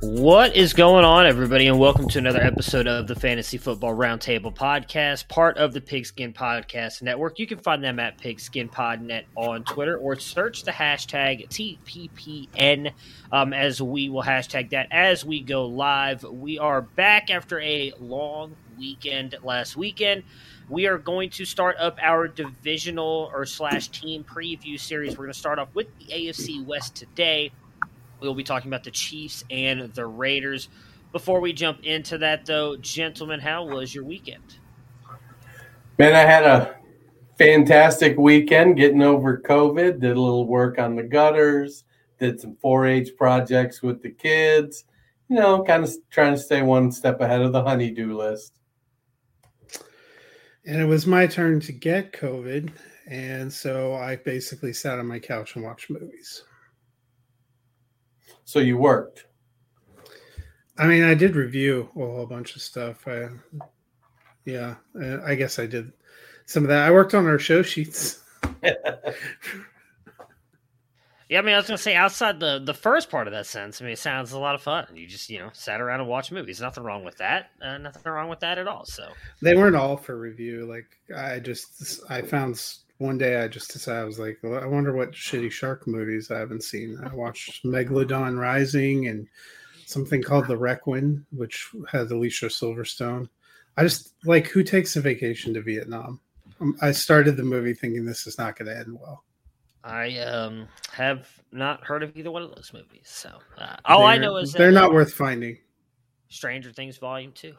What is going on, everybody, and welcome to another episode of the Fantasy Football Roundtable Podcast, part of the Pigskin Podcast Network. You can find them at PigskinPodNet on Twitter or search the hashtag TPPN um, as we will hashtag that as we go live. We are back after a long weekend last weekend. We are going to start up our divisional or slash team preview series. We're going to start off with the AFC West today. We'll be talking about the Chiefs and the Raiders. Before we jump into that, though, gentlemen, how was your weekend? Man, I had a fantastic weekend getting over COVID. Did a little work on the gutters, did some 4 H projects with the kids, you know, kind of trying to stay one step ahead of the honeydew list. And it was my turn to get COVID. And so I basically sat on my couch and watched movies. So you worked. I mean, I did review a whole bunch of stuff. I, yeah, I guess I did some of that. I worked on our show sheets. Yeah, I mean, I was gonna say outside the the first part of that sentence, I mean, it sounds a lot of fun. You just you know sat around and watched movies. Nothing wrong with that. Uh, nothing wrong with that at all. So they weren't all for review. Like I just I found one day I just decided I was like, I wonder what shitty shark movies I haven't seen. I watched Megalodon Rising and something called The Requin, which had Alicia Silverstone. I just like who takes a vacation to Vietnam. Um, I started the movie thinking this is not going to end well. I um, have not heard of either one of those movies. So uh, all they're, I know is they're not worth finding. Stranger Things Volume Two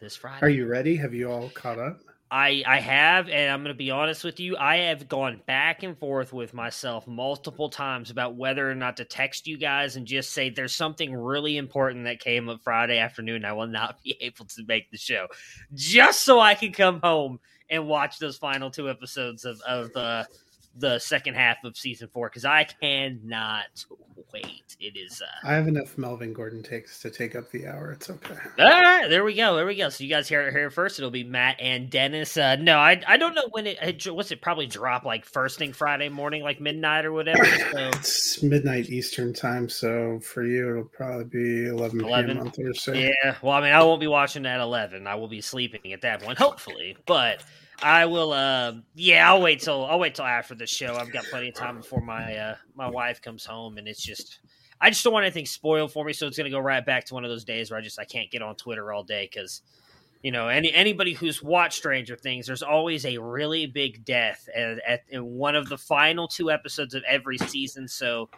this Friday. Are you ready? Have you all caught up? I I have, and I'm going to be honest with you. I have gone back and forth with myself multiple times about whether or not to text you guys and just say there's something really important that came up Friday afternoon. I will not be able to make the show, just so I can come home and watch those final two episodes of of uh, the second half of season four because I cannot wait. It is. Uh, I have enough Melvin Gordon takes to take up the hour. It's okay. All right, there we go. There we go. So you guys hear it here first. It'll be Matt and Dennis. Uh, no, I I don't know when it what's it probably drop like first thing Friday morning, like midnight or whatever. So. it's midnight Eastern time. So for you, it'll probably be 11, 11 p.m. on Thursday. Yeah. Well, I mean, I won't be watching at eleven. I will be sleeping at that point, hopefully. But I will. Uh, yeah, I'll wait till I'll wait till after the show. I've got plenty of time before my uh, my wife comes home, and it's just I just don't want anything spoiled for me. So it's going to go right back to one of those days where I just I can't get on Twitter all day because you know any anybody who's watched Stranger Things, there's always a really big death at, at in one of the final two episodes of every season. So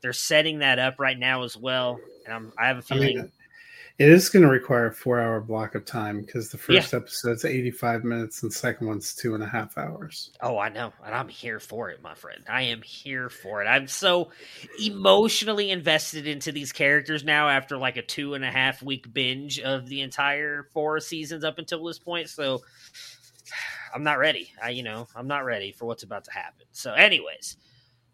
they're setting that up right now as well, and I'm, I have a feeling. I mean, It is going to require a four hour block of time because the first yeah. episode's 85 minutes and the second one's two and a half hours. Oh, I know. And I'm here for it, my friend. I am here for it. I'm so emotionally invested into these characters now after like a two and a half week binge of the entire four seasons up until this point. So I'm not ready. I, you know, I'm not ready for what's about to happen. So, anyways,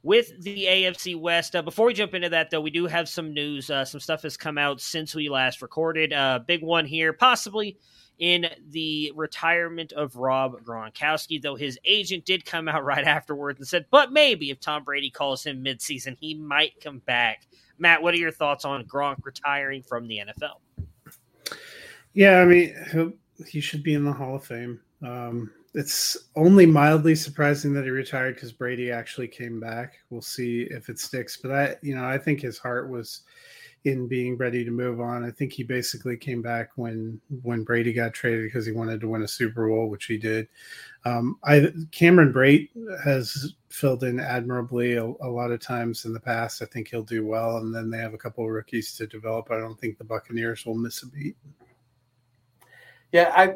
with the AFC West. Uh, before we jump into that, though, we do have some news. Uh, some stuff has come out since we last recorded. Uh, big one here, possibly in the retirement of Rob Gronkowski, though his agent did come out right afterwards and said, but maybe if Tom Brady calls him midseason, he might come back. Matt, what are your thoughts on Gronk retiring from the NFL? Yeah, I mean, he should be in the Hall of Fame. Um, it's only mildly surprising that he retired because Brady actually came back. We'll see if it sticks. But I, you know, I think his heart was in being ready to move on. I think he basically came back when when Brady got traded because he wanted to win a Super Bowl, which he did. Um, I Cameron Brate has filled in admirably a, a, lot of times in the past. I think he'll do well, and then they have a couple rookies to develop. I don't think the Buccaneers will miss a beat. Yeah, I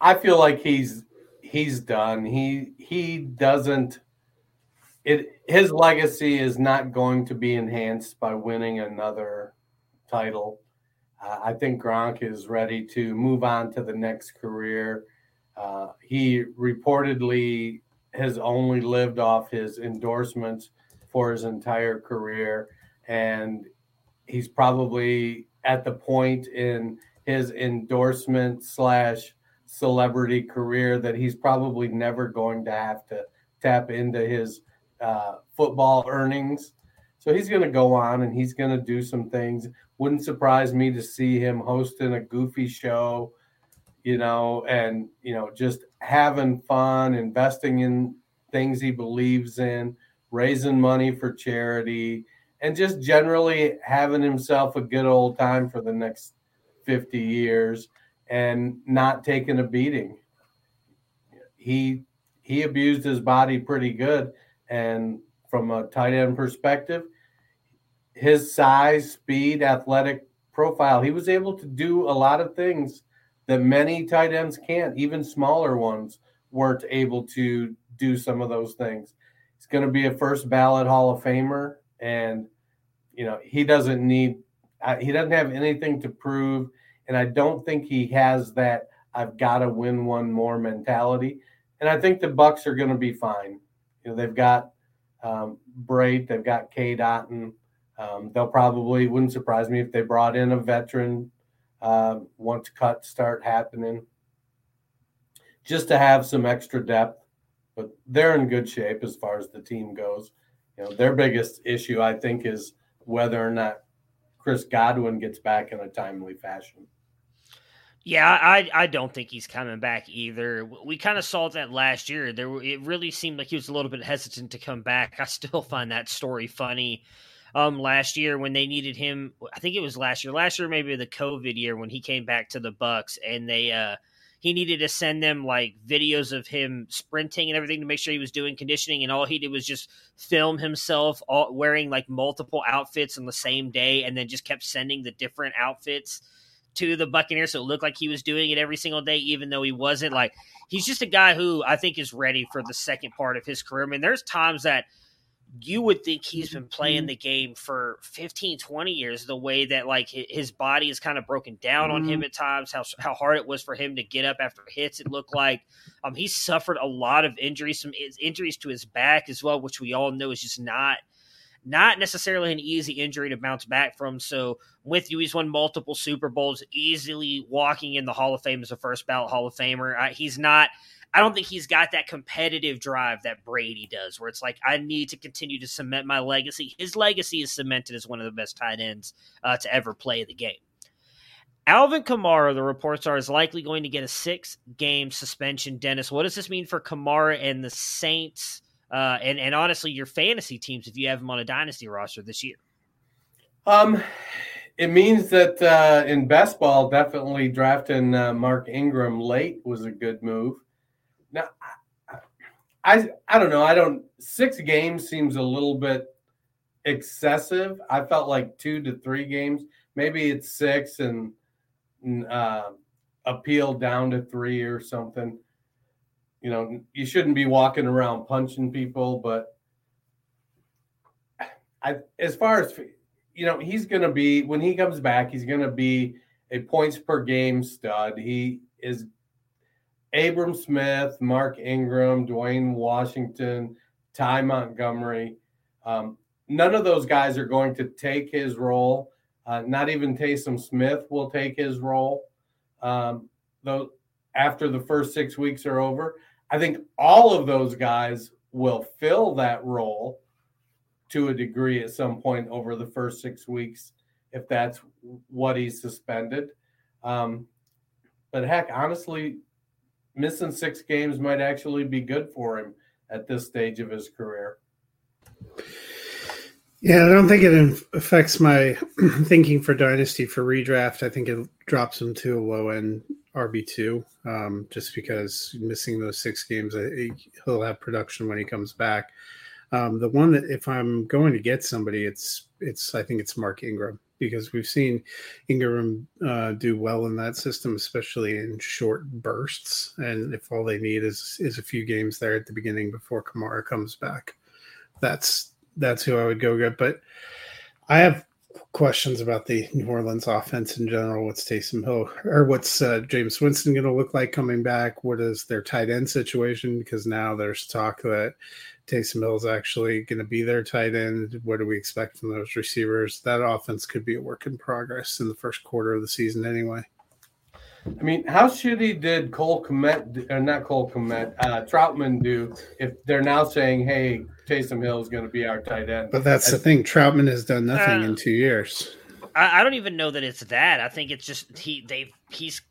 I feel like he's he's done. He he doesn't it his legacy is not going to be enhanced by winning another title. Uh, I think Gronk is ready to move on to the next career. Uh, he reportedly has only lived off his endorsements for his entire career, and he's probably at the point in his endorsement slash celebrity career that he's probably never going to have to tap into his uh, football earnings. So he's going to go on and he's going to do some things. Wouldn't surprise me to see him hosting a goofy show, you know, and, you know, just having fun, investing in things he believes in, raising money for charity, and just generally having himself a good old time for the next 50 years and not taking a beating. He he abused his body pretty good, and from a tight end perspective, his size, speed, athletic profile, he was able to do a lot of things that many tight ends can't. Even smaller ones weren't able to do some of those things. He's going to be a first ballot Hall of Famer, and you know he doesn't need uh, he doesn't have anything to prove and I don't think he has that I've got to win one more mentality. And I think the Bucks are going to be fine. You know, they've got um, Brate, they've got Cade Otton. Um, they'll probably wouldn't surprise me if they brought in a veteran uh, once cuts start happening, just to have some extra depth. But they're in good shape as far as the team goes. You know, their biggest issue, I think, is whether or not Chris Godwin gets back in a timely fashion. Yeah, I I don't think he's coming back either. We kind of saw that last year. There, it really seemed like he was a little bit hesitant to come back. I still find that story funny. Um, last year when they needed him, I think it was last year. Last year, maybe the COVID year when he came back to the Bucks and they uh, he needed to send them like videos of him sprinting and everything to make sure he was doing conditioning, and all he did was just film himself all, wearing like multiple outfits on the same day, and then just kept sending the different outfits to the Buccaneers, so it looked like he was doing it every single day, even though he wasn't. Like he's just a guy who I think is ready for the second part of his career. I mean, there's times that you would think he's been playing mm-hmm. the game for 15 20 years the way that like his body is kind of broken down on him mm-hmm. at times how, how hard it was for him to get up after hits it looked like um he suffered a lot of injuries some injuries to his back as well which we all know is just not not necessarily an easy injury to bounce back from. So with you, he's won multiple Super Bowls, easily walking in the Hall of Fame as a first ballot Hall of Famer. he's not. I don't think he's got that competitive drive that Brady does, where it's like I need to continue to cement my legacy. His legacy is cemented as one of the best tight ends uh, to ever play the game. Alvin Kamara, the reports are, is likely going to get a six game suspension. Dennis, what does this mean for Kamara and the Saints? Uh, and and honestly, your fantasy teams if you have them on a dynasty roster this year? Um, it means that uh, in best ball, definitely drafting uh, Mark Ingram late was a good move. Now, I, I I don't know. I don't. Six games seems a little bit excessive. I felt like two to three games. Maybe it's six, and uh, appeal down to three or something. You know, you shouldn't be walking around punching people, but I, as far as you know, he's going to be when he comes back, he's going to be a points per game stud. He is Abram Smith, Mark Ingram, Dwayne Washington, Ty Montgomery. Um, none of those guys are going to take his role. Uh, not even Taysom Smith will take his role. Um, though after the first six weeks are over, I think all of those guys will fill that role to a degree at some point over the first six weeks, if that's what he's suspended. Um, but heck, honestly, missing six games might actually be good for him at this stage of his career. Yeah, I don't think it affects my thinking for dynasty for redraft. I think it drops him to a low end RB two, um, just because missing those six games, he'll have production when he comes back. Um, the one that if I'm going to get somebody, it's it's I think it's Mark Ingram because we've seen Ingram uh, do well in that system, especially in short bursts. And if all they need is is a few games there at the beginning before Kamara comes back, that's that's who I would go get. But I have questions about the New Orleans offense in general. What's Taysom Hill or what's uh, Jameis Winston going to look like coming back? What is their tight end situation? Because now there's talk that Taysom Hill is actually going to be their tight end. What do we expect from those receivers? That offense could be a work in progress in the first quarter of the season, anyway. I mean, how shitty did Cole Kmet, or uh, not Cole Kmet, uh, Trautman do if they're now saying, hey, Taysom Hill is going to be our tight end? But that's As, the thing. Trautman has done nothing uh, in two years. I, I, don't even know that it's that. I think it's just he they he's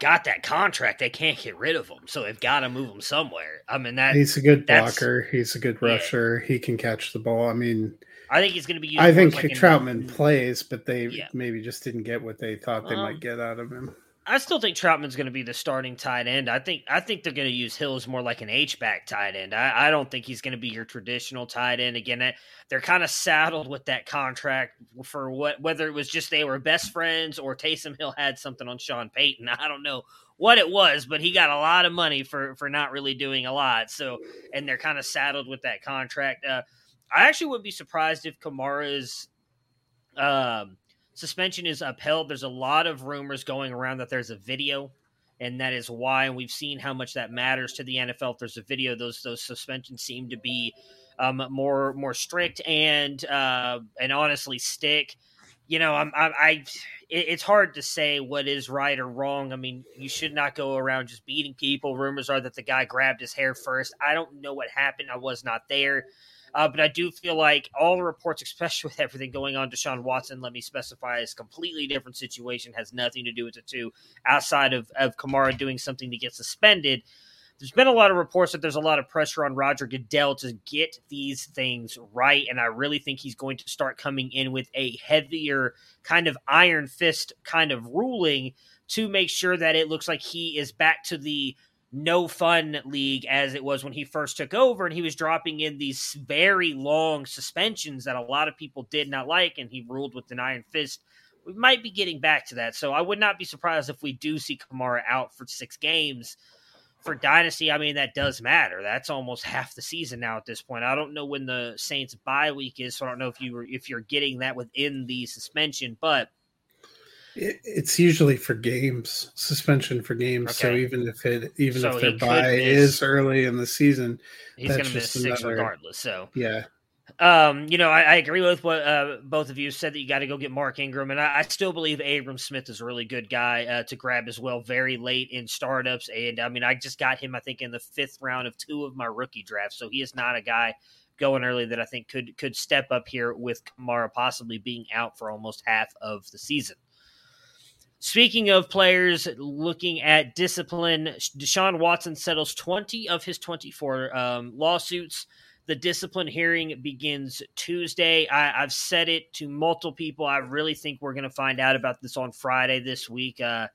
got that contract, they can't get rid of him. So they've got to move him somewhere. I mean, that he's a good blocker. He's a good rusher. Yeah. He can catch the ball. I mean, I think he's going to be. I think like Trautman in, plays, but they yeah. maybe just didn't get what they thought they um, might get out of him. I still think Trautman's going to be the starting tight end. I think I think they're going to use Hills more like an H back tight end. I, I, don't think he's going to be your traditional tight end. Again, they're kind of saddled with that contract for what whether it was just they were best friends or Taysom Hill had something on Sean Payton. I don't know what it was, but he got a lot of money for for not really doing a lot. So and they're kind of saddled with that contract. Uh, I actually would be surprised if Kamara's um, suspension is upheld. There's a lot of rumors going around that there's a video, and that is why. And we've seen how much that matters to the NFL. If there's a video, those those suspensions seem to be um, more more strict and uh, and honestly stick. You know, I'm, I, I it's hard to say what is right or wrong. I mean, you should not go around just beating people. Rumors are that the guy grabbed his hair first. I don't know what happened. I was not there. Uh, but I do feel like all the reports, especially with everything going on, Deshaun Watson, let me specify, is completely different situation, has nothing to do with the two, outside of, of Kamara doing something to get suspended. There's been a lot of reports that there's a lot of pressure on Roger Goodell to get these things right. And I really think he's going to start coming in with a heavier kind of iron fist kind of ruling to make sure that it looks like he is back to the no fun league as it was when he first took over and he was dropping in these very long suspensions that a lot of people did not like and he ruled with an iron fist. We might be getting back to that. So i would not be surprised if we do see kamara out for six games. For dynasty i mean that does matter. That's almost half the season now at this point. I don't know when the saints bye week is so i don't know if you were if you're getting that within the suspension but it's usually for games, suspension for games. Okay. So even if it, even so if their bye is early in the season, he's going to miss six another, regardless. So yeah, um, you know, I, I, agree with what uh, both of you said that you got to go get Mark Ingram, and I, I, still believe Abram Smith is a really good guy uh, to grab as well, very late in startups. And I mean, I just got him, I think, in the fifth round of two of my rookie drafts, so he is not a guy going early that I think could could step up here with Kamara possibly being out for almost half of the season. Speaking of players looking at discipline, Deshaun Watson settles 20 of his 24 um, lawsuits. The discipline hearing begins Tuesday. I, have said it to multiple people. I really think we're going to find out about this on Friday this week. Uh,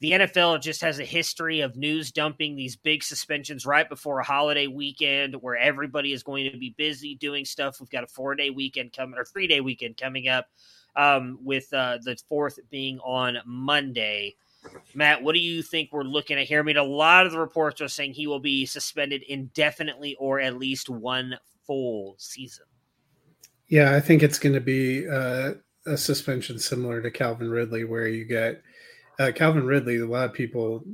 the NFL just has a history of news dumping these big suspensions right before a holiday weekend where everybody is going to be busy doing stuff. We've got a four day weekend coming or three day weekend coming up um, with uh, the fourth being on Monday. Matt, what do you think we're looking at here? I mean, a lot of the reports are saying he will be suspended indefinitely or at least one full season. Yeah, I think it's going to be uh, a suspension similar to Calvin Ridley, where you get uh, Calvin Ridley. A lot of people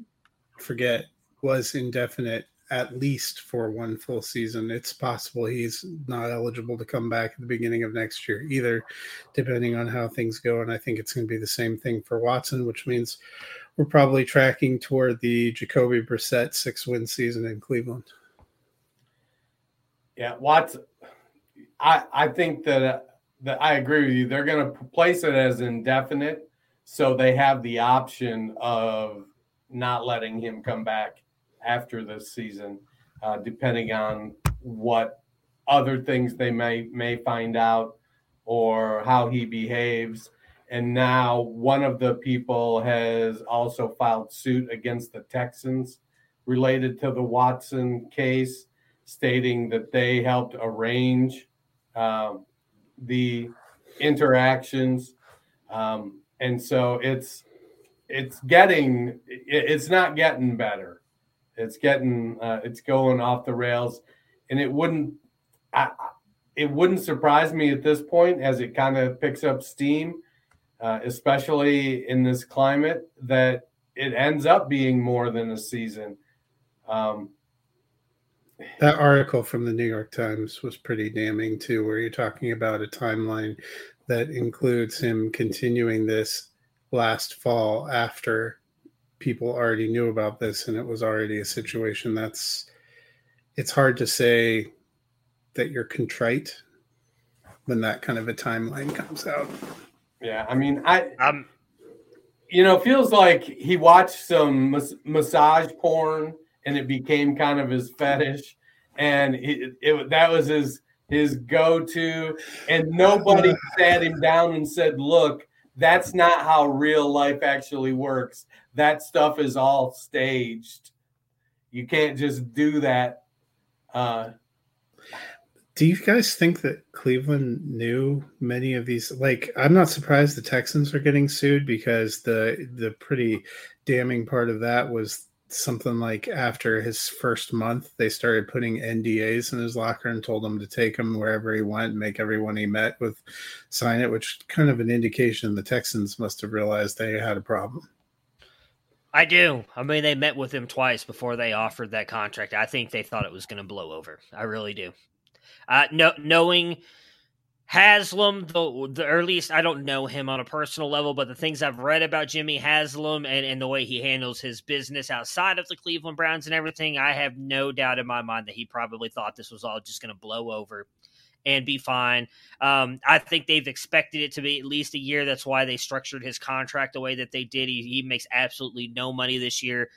forget was indefinite at least for one full season. It's possible he's not eligible to come back at the beginning of next year either, depending on how things go. And I think it's going to be the same thing for Watson, which means we're probably tracking toward the Jacoby Brissett six win season in Cleveland. Yeah, Watson. I I think that uh, that I agree with you. They're going to place it as indefinite, so they have the option of not letting him come back after this season, uh, depending on what other things they may may find out or how he behaves. And now one of the people has also filed suit against the Texans related to the Watson case, stating that they helped arrange um, the interactions. Um, and so it's it's getting it's not getting better it's getting uh, it's going off the rails, and it wouldn't I, it wouldn't surprise me at this point as it kind of picks up steam, uh, especially in this climate that it ends up being more than a season. Um, that article from the New York Times was pretty damning too, where you're talking about a timeline that includes him continuing this last fall after people already knew about this and it was already a situation that's it's hard to say that you're contrite when that kind of a timeline comes out. Yeah, I mean, I um, you know, feels like he watched some mas- massage porn and it became kind of his fetish, and it, it that was his his go to, and nobody sat him down and said, "Look, that's not how real life actually works that stuff is all staged. You can't just do that. Uh, do you guys think that Cleveland knew many of these? Like, I'm not surprised the Texans are getting sued because the the pretty damning part of that was something like after his first month, they started putting NDAs in his locker and told him to take him wherever he went, make everyone he met with sign it, which kind of an indication the Texans must have realized they had a problem. I do. I mean, they met with him twice before they offered that contract. I think they thought it was going to blow over. I really do. Uh, no, knowing Haslam, the, the earliest, I don't know him on a personal level, but the things I've read about Jimmy Haslam and, and the way he handles his business outside of the Cleveland Browns and everything, I have no doubt in my mind that he probably thought this was all just going to blow over and be fine. Um, I think they've expected it to be at least a year. That's why they structured his contract the way that they did. He, he makes absolutely no money this year.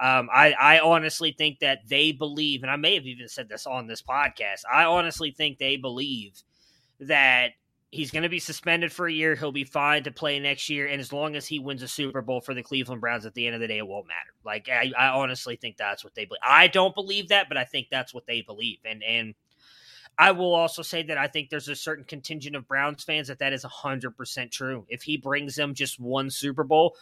Um, I, I honestly think that they believe, and I may have even said this on this podcast. I honestly think they believe that he's going to be suspended for a year. He'll be fine to play next year, and as long as he wins a Super Bowl for the Cleveland Browns, at the end of the day, it won't matter. Like I, I honestly think that's what they believe. I don't believe that, but I think that's what they believe. And and I will also say that I think there's a certain contingent of Browns fans that that is 100% true. If he brings them just one Super Bowl,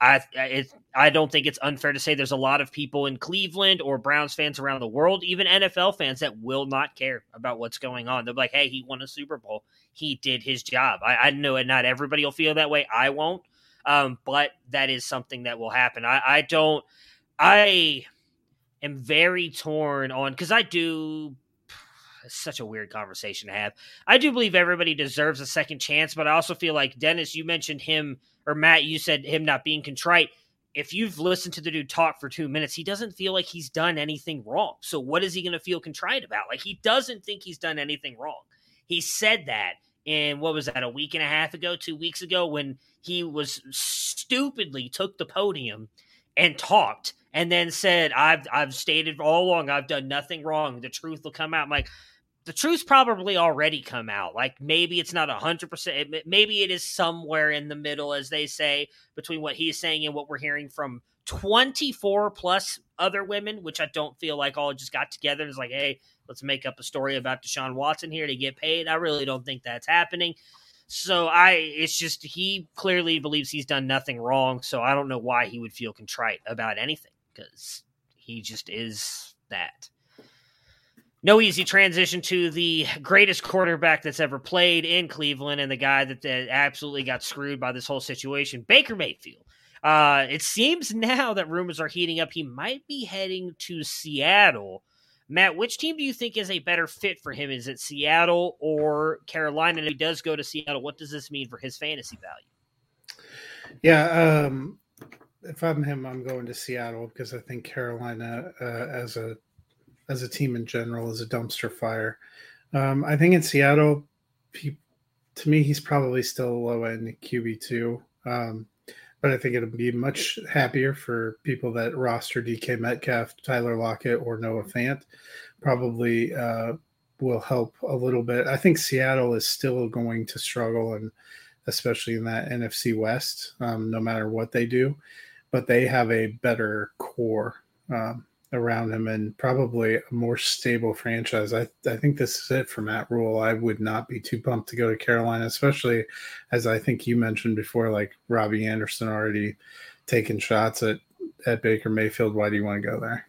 I it, I don't think it's unfair to say there's a lot of people in Cleveland or Browns fans around the world, even NFL fans that will not care about what's going on. They're like, "Hey, he won a Super Bowl. He did his job." I, I know not everybody will feel that way. I won't, um, but that is something that will happen. I, I don't. I am very torn on because I do such a weird conversation to have. I do believe everybody deserves a second chance, but I also feel like Dennis, you mentioned him, or Matt, you said him not being contrite. If you've listened to the dude talk for two minutes, he doesn't feel like he's done anything wrong. So what is he going to feel contrite about? Like he doesn't think he's done anything wrong. He said that in what was that a week and a half ago, two weeks ago, when he was stupidly took the podium and talked and then said, I've I've stated all along I've done nothing wrong. The truth will come out. I'm like, the truth's probably already come out. Like maybe it's not hundred percent. Maybe it is somewhere in the middle, as they say, between what he's saying and what we're hearing from 24 plus other women, which I don't feel like all just got together and is like, hey, let's make up a story about Deshaun Watson here to get paid. I really don't think that's happening. So I, it's just he clearly believes he's done nothing wrong. So I don't know why he would feel contrite about anything because he just is that. No easy transition to the greatest quarterback that's ever played in Cleveland and the guy that, that absolutely got screwed by this whole situation, Baker Mayfield. Uh, it seems now that rumors are heating up. He might be heading to Seattle Matt, which team do you think is a better fit for him? Is it Seattle or Carolina? And if he does go to Seattle, what does this mean for his fantasy value? Yeah, um, if I'm him, I'm going to Seattle because I think Carolina, uh, as a as a team in general, is a dumpster fire. Um, I think in Seattle, he, to me, he's probably still a low end QB two. Um, but I think it'll be much happier for people that roster DK Metcalf, Tyler Lockett, or Noah Fant. Probably uh, will help a little bit. I think Seattle is still going to struggle, and especially in that NFC West, um, no matter what they do. But they have a better core. Um, around him and probably a more stable franchise. I, I think this is it for Matt Rhule. I would not be too pumped to go to Carolina, especially as I think you mentioned before, like Robbie Anderson already taking shots at, at Baker Mayfield. Why do you want to go there?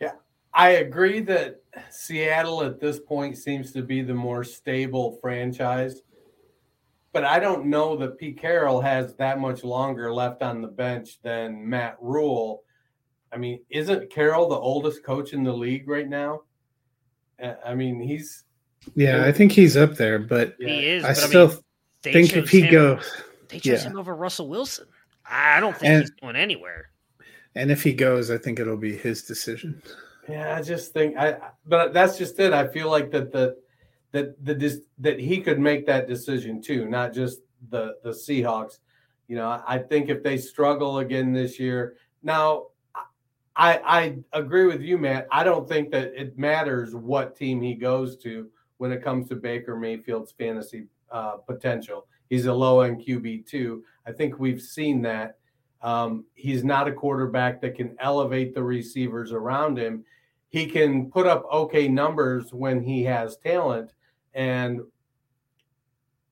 Yeah, I agree that Seattle at this point seems to be the more stable franchise. But I don't know that Pete Carroll has that much longer left on the bench than Matt Rhule. I mean, isn't Carroll the oldest coach in the league right now? Uh, I mean, he's yeah, I think he's up there, but he is. I still I mean, think if he him, goes, they chose yeah. him over Russell Wilson. I don't think and, he's going anywhere. And if he goes, I think it'll be his decision. Yeah, I just think I, but that's just it. I feel like that the that the that he could make that decision too, not just the the Seahawks. You know, I think if they struggle again this year, now I, I agree with you, Matt. I don't think that it matters what team he goes to when it comes to Baker Mayfield's fantasy uh, potential. He's a low end QB too. I think we've seen that. Um, he's not a quarterback that can elevate the receivers around him. He can put up okay numbers when he has talent, and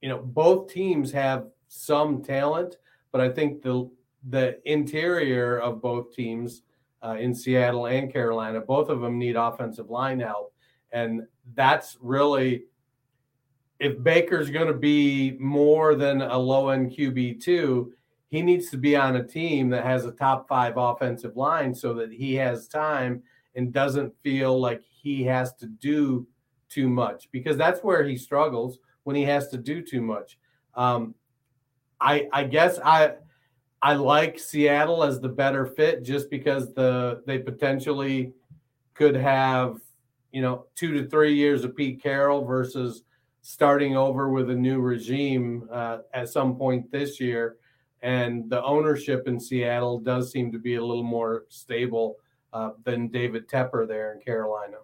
you know both teams have some talent, but I think the the interior of both teams uh, in Seattle and Carolina. Both of them need offensive line help. And that's really, if Baker's going to be more than a low end QB2, he needs to be on a team that has a top five offensive line so that he has time and doesn't feel like he has to do too much because that's where he struggles when he has to do too much. Um, I, I guess I, I like Seattle as the better fit just because the they potentially could have, you know, two to three years of Pete Carroll versus starting over with a new regime uh, at some point this year. And the ownership in Seattle does seem to be a little more stable uh, than David Tepper there in Carolina.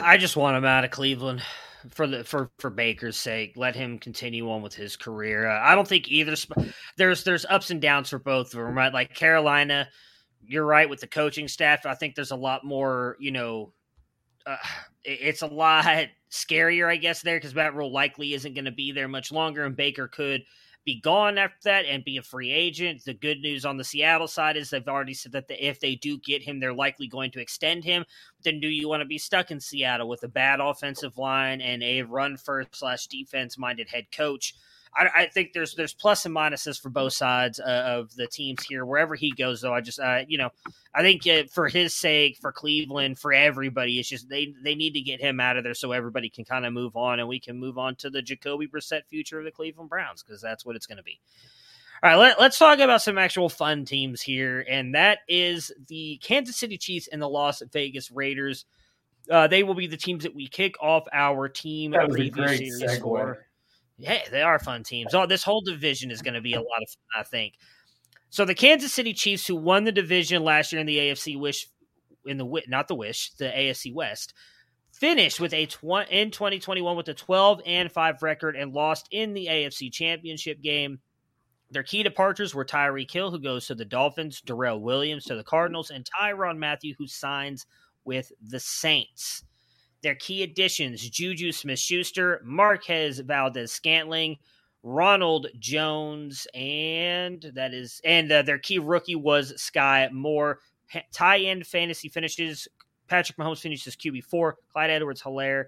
I just want him out of Cleveland for the for for Baker's sake. Let him continue on with his career. Uh, I don't think either. Sp- there's there's ups and downs for both of them. Right, like Carolina, you're right with the coaching staff. I think there's a lot more. You know, uh, it's a lot scarier, I guess, there because Matt Rhule likely isn't going to be there much longer, and Baker could be gone after that and be a free agent. The good news on the Seattle side is they've already said that the, if they do get him, they're likely going to extend him. Then do you want to be stuck in Seattle with a bad offensive line and a run first slash defense minded head coach? I, I, think there's there's plus and minuses for both sides uh, of the teams here. Wherever he goes, though, I just uh, you know I think uh, for his sake, for Cleveland, for everybody, it's just they they need to get him out of there so everybody can kind of move on and we can move on to the Jacoby Brissett future of the Cleveland Browns because that's what it's going to be. All right, let, us talk about some actual fun teams here, and that is the Kansas City Chiefs and the Las Vegas Raiders. Uh, they will be the teams that we kick off our team preview series segue. for. Yeah, they are fun teams. Oh, this whole division is going to be a lot of fun, I think. So the Kansas City Chiefs, who won the division last year in the AFC Wish, in the not the Wish, the AFC West, finished with a tw- in 2021 with a 12 and five record and lost in the AFC Championship game. Their key departures were Tyreek Hill, who goes to the Dolphins, Darrel Williams to the Cardinals, and Tyrann Mathieu, who signs with the Saints. Their key additions Juju Smith Schuster, Marquez Valdes Scantling, Ronald Jones, and that is, and uh, their key rookie was Sky Moore. Tie end fantasy finishes Patrick Mahomes finishes QB4, Clyde Edwards Helaire,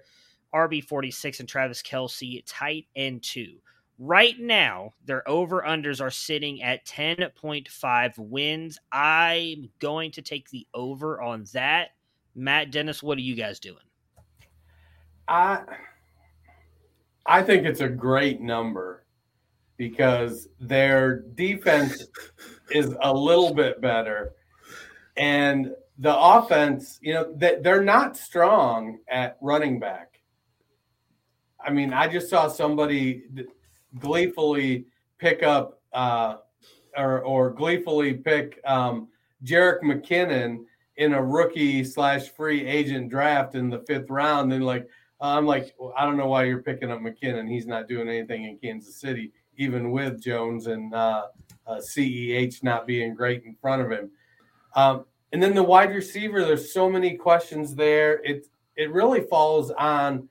RB46, and Travis Kelce, tight end two. Right now, their over unders are sitting at 10.5 wins. I'm going to take the over on that. Matt Dennis, what are you guys doing? I I think it's a great number because their defense is a little bit better. And the offense, you know, that they're not strong at running back. I mean, I just saw somebody gleefully pick up uh, or, or gleefully pick um, Jerick McKinnon in a rookie slash free agent draft in the fifth round. And like, I'm like, well, I don't know why you're picking up McKinnon. He's not doing anything in Kansas City, even with Jones and uh, uh, CEH not being great in front of him. Um, and then the wide receiver, there's so many questions there. It it really falls on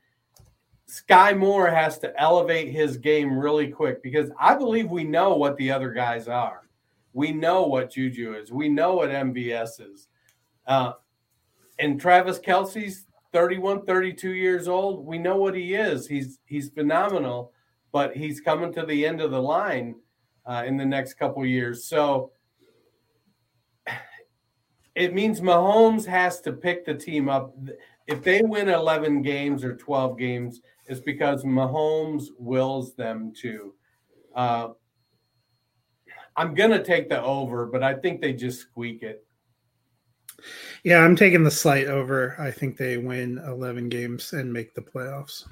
Sky Moore has to elevate his game really quick because I believe we know what the other guys are. We know what Juju is. We know what MVS is. Uh, and Travis Kelce's 31, 32 years old. We know what he is. He's he's phenomenal, but he's coming to the end of the line uh, in the next couple years. So it means Mahomes has to pick the team up. If they win 11 games or 12 games, it's because Mahomes wills them to. Uh, I'm going to take the over, but I think they just squeak it. Yeah, I'm taking the slight over. I think they win 11 games and make the playoffs.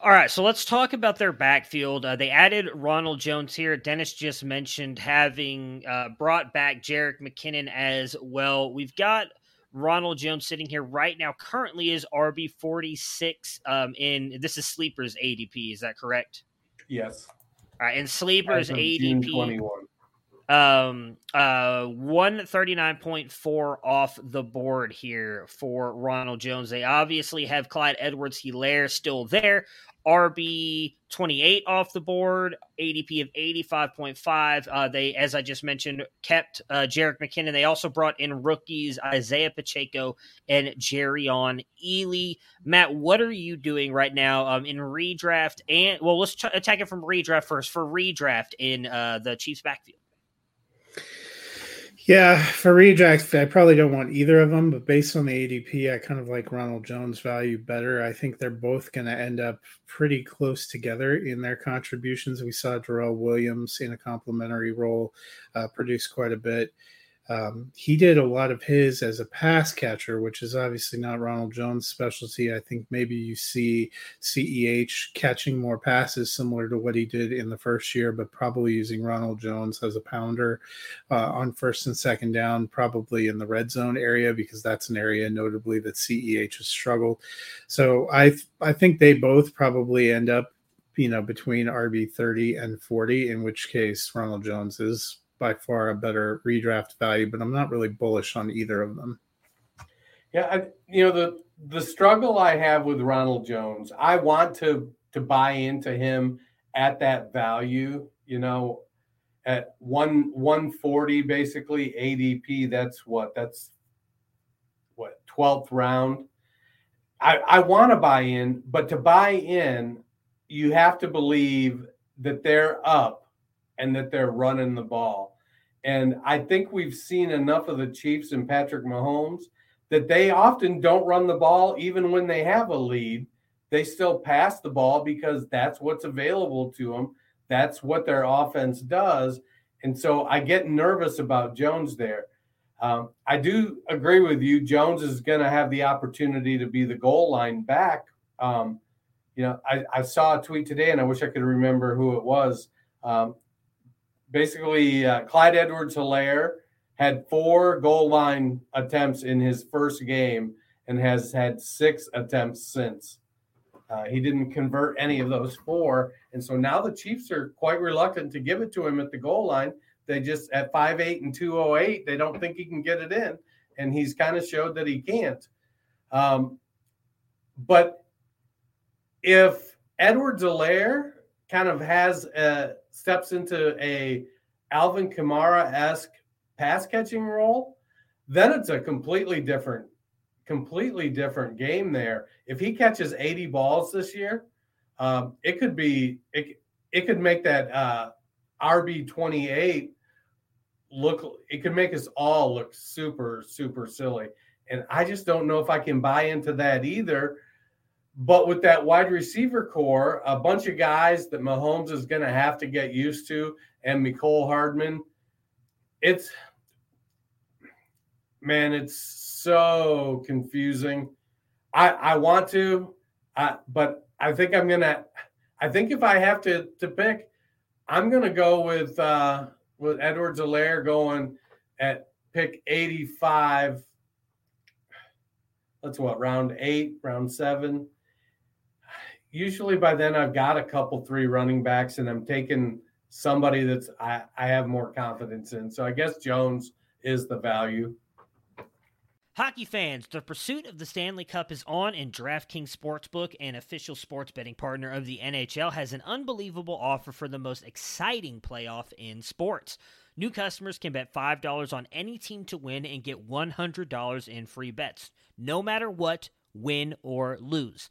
All right, so let's talk about their backfield. Uh, they added Ronald Jones here. Dennis just mentioned having uh, brought back Jerick McKinnon as well. We've got Ronald Jones sitting here right now. Currently is RB forty six. Um, in this is Sleeper's ADP. Is that correct? Yes. All right, and Sleeper's ADP. Twenty one um uh 139.4 off the board here for Ronald Jones. They obviously have Clyde Edwards Helaire still there. RB 28 off the board, ADP of 85.5. Uh, they, as I just mentioned, kept uh, Jerick McKinnon. They also brought in rookies Isaiah Pacheco and Jerrion Ealy. Matt, what are you doing right now um, in redraft? And well, let's attack it from redraft first. For redraft in uh, the Chiefs backfield. Yeah, for redraft, I probably don't want either of them, but based on the ADP, I kind of like Ronald Jones' value better. I think they're both going to end up pretty close together in their contributions. We saw Darrel Williams in a complementary role uh, produce quite a bit. Um, he did a lot of his as a pass catcher, which is obviously not Ronald Jones' specialty. I think maybe you see CEH catching more passes similar to what he did in the first year, but probably using Ronald Jones as a pounder uh, on first and second down, probably in the red zone area because that's an area notably that CEH has struggled. So I I think they both probably end up you know between RB 30 and 40, in which case Ronald Jones is by far a better redraft value, but I'm not really bullish on either of them. Yeah, I, you know the the struggle I have with Ronald Jones, I want to to buy into him at that value. You know, at one one forty basically ADP. That's what that's what twelfth round. I I want to buy in, but to buy in, you have to believe that they're up and that they're running the ball. And I think we've seen enough of the Chiefs and Patrick Mahomes that they often don't run the ball even when they have a lead. They still pass the ball because that's what's available to them. That's what their offense does. And so I get nervous about Jones there. Um, I do agree with you. Jones is going to have the opportunity to be the goal line back. Um, you know, I, I, saw a tweet today, and I wish I could remember who it was. Um, basically uh, Clyde Edwards Helaire had four goal line attempts in his first game and has had six attempts since. Uh, he didn't convert any of those four. And so now the Chiefs are quite reluctant to give it to him at the goal line. They just, at 5'8 and 208, they don't think he can get it in. And he's kind of showed that he can't. Um, but if Edwards-Helaire kind of has a, steps into a Alvin Kamara esque pass catching role, then it's a completely different, completely different game there. If he catches 80 balls this year, um, it could be it, it could make that uh, RB 28 look it could make us all look super super silly and i just don't know if i can buy into that either but with that wide receiver core a bunch of guys that mahomes is going to have to get used to and Mecole hardman it's man it's so confusing i i want to I, but i think i'm gonna i think if i have to to pick i'm gonna go with uh with Edwards-Helaire going at pick 85. That's what, round eight, round seven. Usually by then I've got a couple three running backs and I'm taking somebody that's I, I have more confidence in. So I guess Jones is the value. Hockey fans, the pursuit of the Stanley Cup is on, and DraftKings Sportsbook, an official sports betting partner of the NHL, has an unbelievable offer for the most exciting playoff in sports. New customers can bet $5 on any team to win and get $100 in free bets, no matter what, win or lose.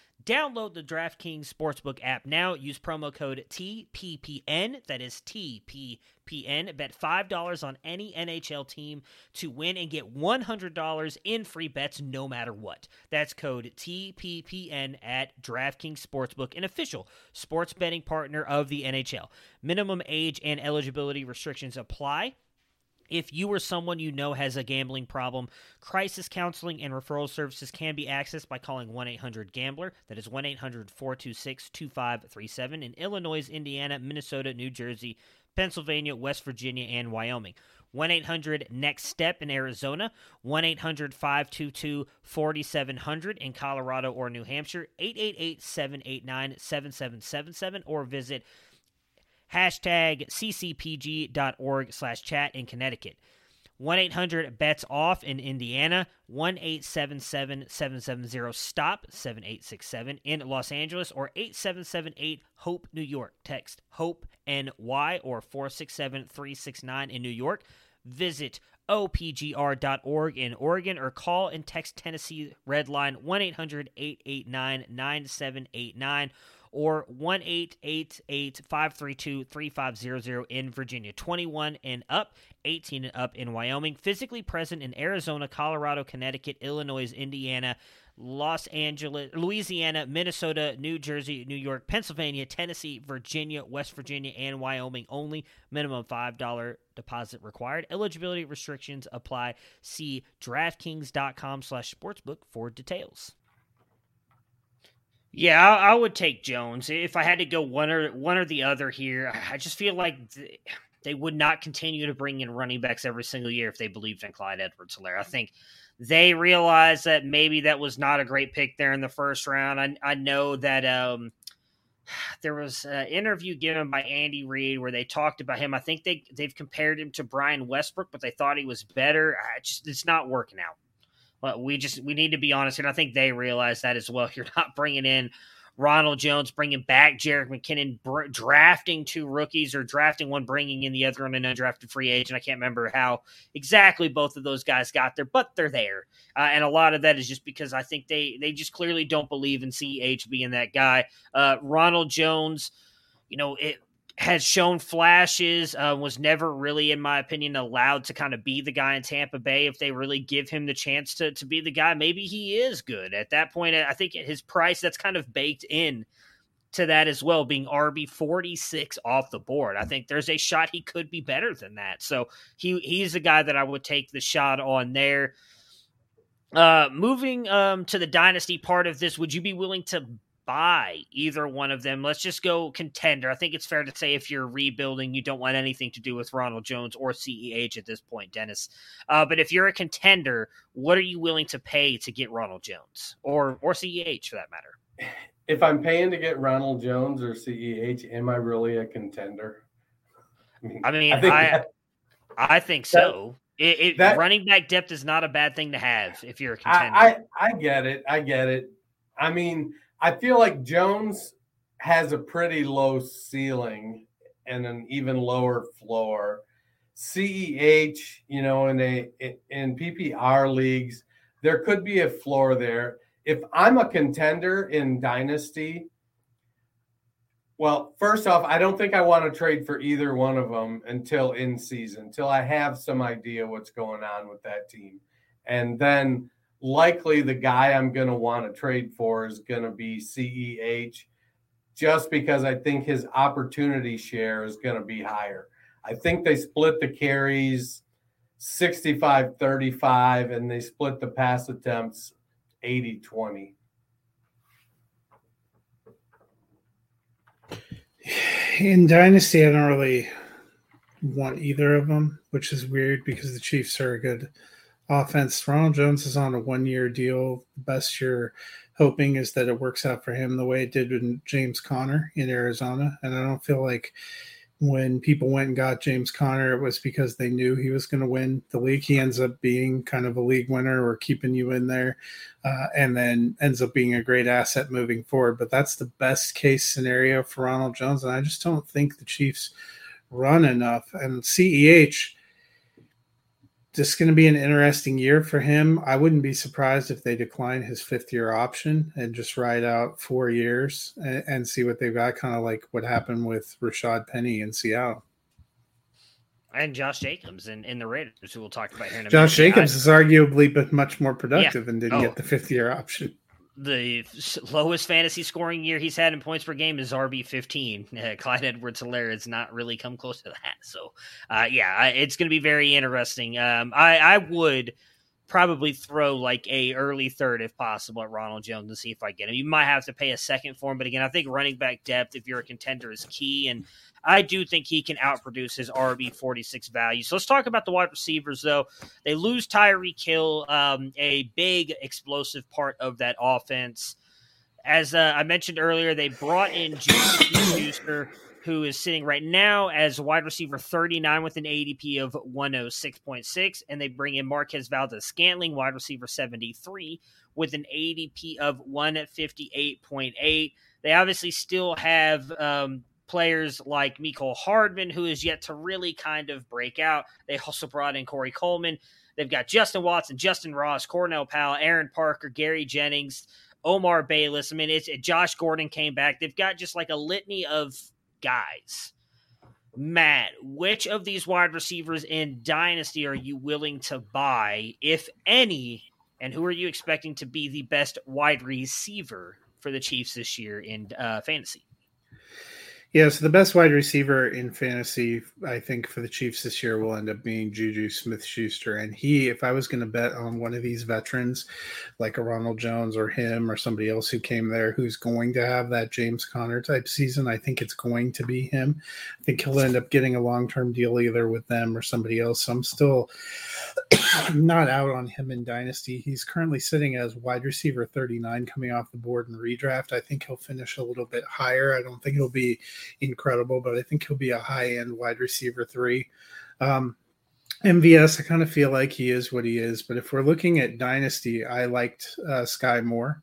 Download the DraftKings Sportsbook app now. Use promo code TPPN. That is TPPN. Bet $5 on any NHL team to win and get $100 in free bets no matter what. That's code TPPN at DraftKings Sportsbook, an official sports betting partner of the NHL. Minimum age and eligibility restrictions apply. If you or someone you know has a gambling problem, crisis counseling and referral services can be accessed by calling 1 800 Gambler. That is 1 800 426 2537 in Illinois, Indiana, Minnesota, New Jersey, Pennsylvania, West Virginia, and Wyoming. 1 800 Next Step in Arizona, 1 800 522 4700 in Colorado or New Hampshire, 888 789 7777, or visit hashtag ccpg.org slash chat in Connecticut. 1-800-BETS-OFF in Indiana, 1-877-770-STOP, 7867 in Los Angeles, or 8778-HOPE, New York. Text HOPE, N-Y, or 467-369 in New York. Visit opgr.org in Oregon, or call and text Tennessee Red Line 1-800-889-9789 or 1 532 3500 in Virginia. 21 and up, 18 and up in Wyoming. Physically present in Arizona, Colorado, Connecticut, Illinois, Indiana, Los Angeles, Louisiana, Minnesota, New Jersey, New York, Pennsylvania, Tennessee, Virginia, West Virginia, and Wyoming only. Minimum $5 deposit required. Eligibility restrictions apply. See DraftKings.com slash sportsbook for details. Yeah, I, I, would take Jones if I had to go one or one or the other here. I just feel like they would not continue to bring in running backs every single year if they believed in Clyde Edwards-Helaire. I think they realized that maybe that was not a great pick there in the first round. I, I know that um, there was an interview given by Andy Reid where they talked about him. I think they they've compared him to Brian Westbrook, but they thought he was better. I just it's not working out. But we just we need to be honest, and I think they realize that as well. You're not bringing in Ronald Jones, bringing back Jerick McKinnon, br- drafting two rookies, or drafting one, bringing in the other on an undrafted free agent. I can't remember how exactly both of those guys got there, but they're there, uh, and a lot of that is just because I think they they just clearly don't believe in CH being that guy. Uh, Ronald Jones, you know, it, has shown flashes, uh, was never really, in my opinion, allowed to kind of be the guy in Tampa Bay. If they really give him the chance to, to be the guy, maybe he is good. At that point, I think his price, that's kind of baked in to that as well, being RB 46 off the board. I think there's a shot he could be better than that. So he he's a guy that I would take the shot on there. Uh, moving um, to the dynasty part of this, would you be willing to buy either one of them. Let's just go contender. I think it's fair to say if you're rebuilding, you don't want anything to do with Ronald Jones or CEH at this point, Dennis. Uh, but if you're a contender, what are you willing to pay to get Ronald Jones or or CEH for that matter? If I'm paying to get Ronald Jones or CEH, am I really a contender? I mean, I, mean, I, think, I, that, I think so. That, it, it that, running back depth is not a bad thing to have if you're a contender. I, I get it. I get it. I mean, I feel like Jones has a pretty low ceiling and an even lower floor. CEH, you know, in a in PPR leagues, there could be a floor there. If I'm a contender in dynasty, well, first off, I don't think I want to trade for either one of them until in season, until I have some idea what's going on with that team. And then likely the guy I'm going to want to trade for is going to be CEH just because I think his opportunity share is going to be higher. I think they split the carries 65 35 and they split the pass attempts 80 20. In Dynasty, I don't really want either of them, which is weird because the Chiefs are a good offense. Ronald Jones is on a one year deal. The best you're hoping is that it works out for him the way it did with James Conner in Arizona. And I don't feel like when people went and got James Conner, it was because they knew he was going to win the league. He ends up being kind of a league winner or keeping you in there, uh, and then ends up being a great asset moving forward. But that's the best case scenario for Ronald Jones. And I just don't think the Chiefs run enough. And CEH, just going to be an interesting year for him. I wouldn't be surprised if they decline his fifth year option and just ride out four years and, and see what they've got, kind of like what happened with Rashaad Penny in Seattle. And Josh Jacobs in, in the Raiders, who we'll talk about here in a Josh minute. Jacobs I, has arguably been much more productive yeah. and didn't oh. get the fifth year option the lowest fantasy scoring year he's had in points per game is RB fifteen. Uh, Clyde Edwards-Helaire has not really come close to that. So, uh, yeah, it's going to be very interesting. Um, I, I would probably throw like a early third if possible at Ronald Jones and see if I get him. You might have to pay a second for him, but again, I think running back depth if you're a contender is key and. I do think he can outproduce his RB 46 value. So let's talk about the wide receivers, though. They lose Tyreek Hill, um, a big explosive part of that offense. As uh, I mentioned earlier, they brought in Juicer, who is sitting right now as wide receiver 39 with an ADP of 106.6. And they bring in Marquez Valdes Scantling, wide receiver 73, with an ADP of 158.8. They obviously still have um, players like Mecole Hardman, who is yet to really kind of break out. They also brought in Corey Coleman. They've got Justin Watson, Justin Ross, Cornell Powell, Aaron Parker, Gary Jennings, Omar Bayless. I mean, it's Josh Gordon came back. They've got just like a litany of guys. Matt, which of these wide receivers in Dynasty are you willing to buy, if any? And who are you expecting to be the best wide receiver for the Chiefs this year in uh, fantasy? Yeah, so the best wide receiver in fantasy, I think, for the Chiefs this year will end up being Juju Smith Schuster. And he, if I was going to bet on one of these veterans, like a Ronald Jones or him or somebody else who came there who's going to have that James Conner type season, I think it's going to be him. I think he'll end up getting a long term deal either with them or somebody else. So I'm still not out on him in Dynasty. He's currently sitting as wide receiver 39 coming off the board in redraft. I think he'll finish a little bit higher. I don't think it'll be incredible, but I think he'll be a high end wide receiver three. Um, MVS, I kind of feel like he is what he is, but if we're looking at dynasty, I liked uh, Skyy Moore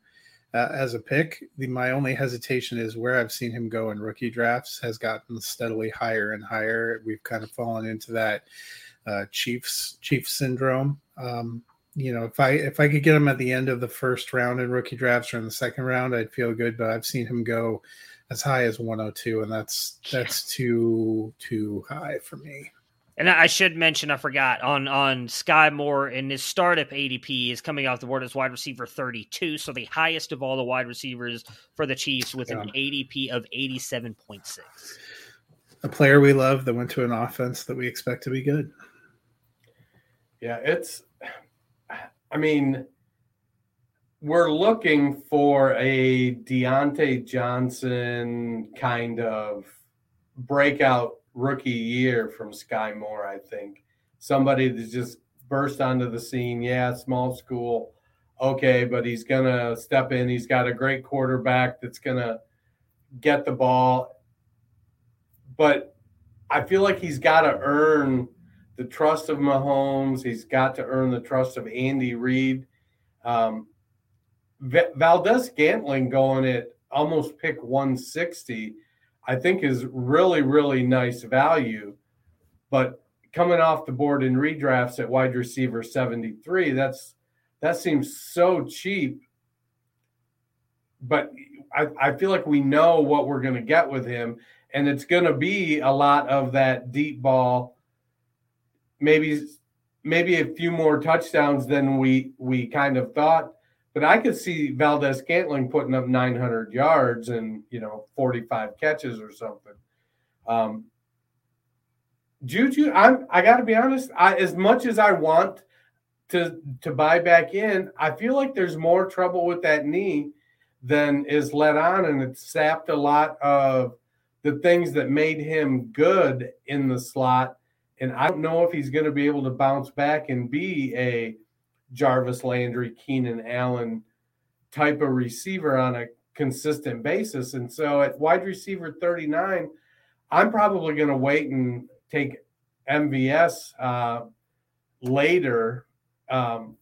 uh, as a pick. The, my only hesitation is where I've seen him go in rookie drafts has gotten steadily higher and higher. We've kind of fallen into that uh, Chiefs Chief syndrome. Um, you know, if I if I could get him at the end of the first round in rookie drafts or in the second round, I'd feel good. But I've seen him go as high as 102, and that's that's too too high for me. And I should mention, I forgot on on Skyy Moore in his startup ADP is coming off the board as wide receiver 32, so the highest of all the wide receivers for the Chiefs with yeah. an ADP of 87.6. A player we love that went to an offense that we expect to be good. Yeah, it's. I mean, we're looking for a Diontae Johnson kind of breakout rookie year from Skyy Moore, I think. Somebody that just burst onto the scene. Yeah, small school. Okay, but he's going to step in. He's got a great quarterback that's going to get the ball. But I feel like he's got to earn the trust of Mahomes. He's got to earn the trust of Andy Reid. Um, Valdes-Scantling going at almost pick 160, I think is really, really nice value. But coming off the board in redrafts at wide receiver 73, that's that seems so cheap. But I, I feel like we know what we're going to get with him, and it's going to be a lot of that deep ball, maybe maybe a few more touchdowns than we we kind of thought but I could see Valdes Scantling putting up 900 yards and you know 45 catches or something. Um, Juju, I'm I got to be honest. I, as much as I want to to buy back in, I feel like there's more trouble with that knee than is let on, and it sapped a lot of the things that made him good in the slot. And I don't know if he's going to be able to bounce back and be a Jarvis Landry, Keenan Allen type of receiver on a consistent basis. And so at wide receiver 39, I'm probably going to wait and take MVS uh, later um,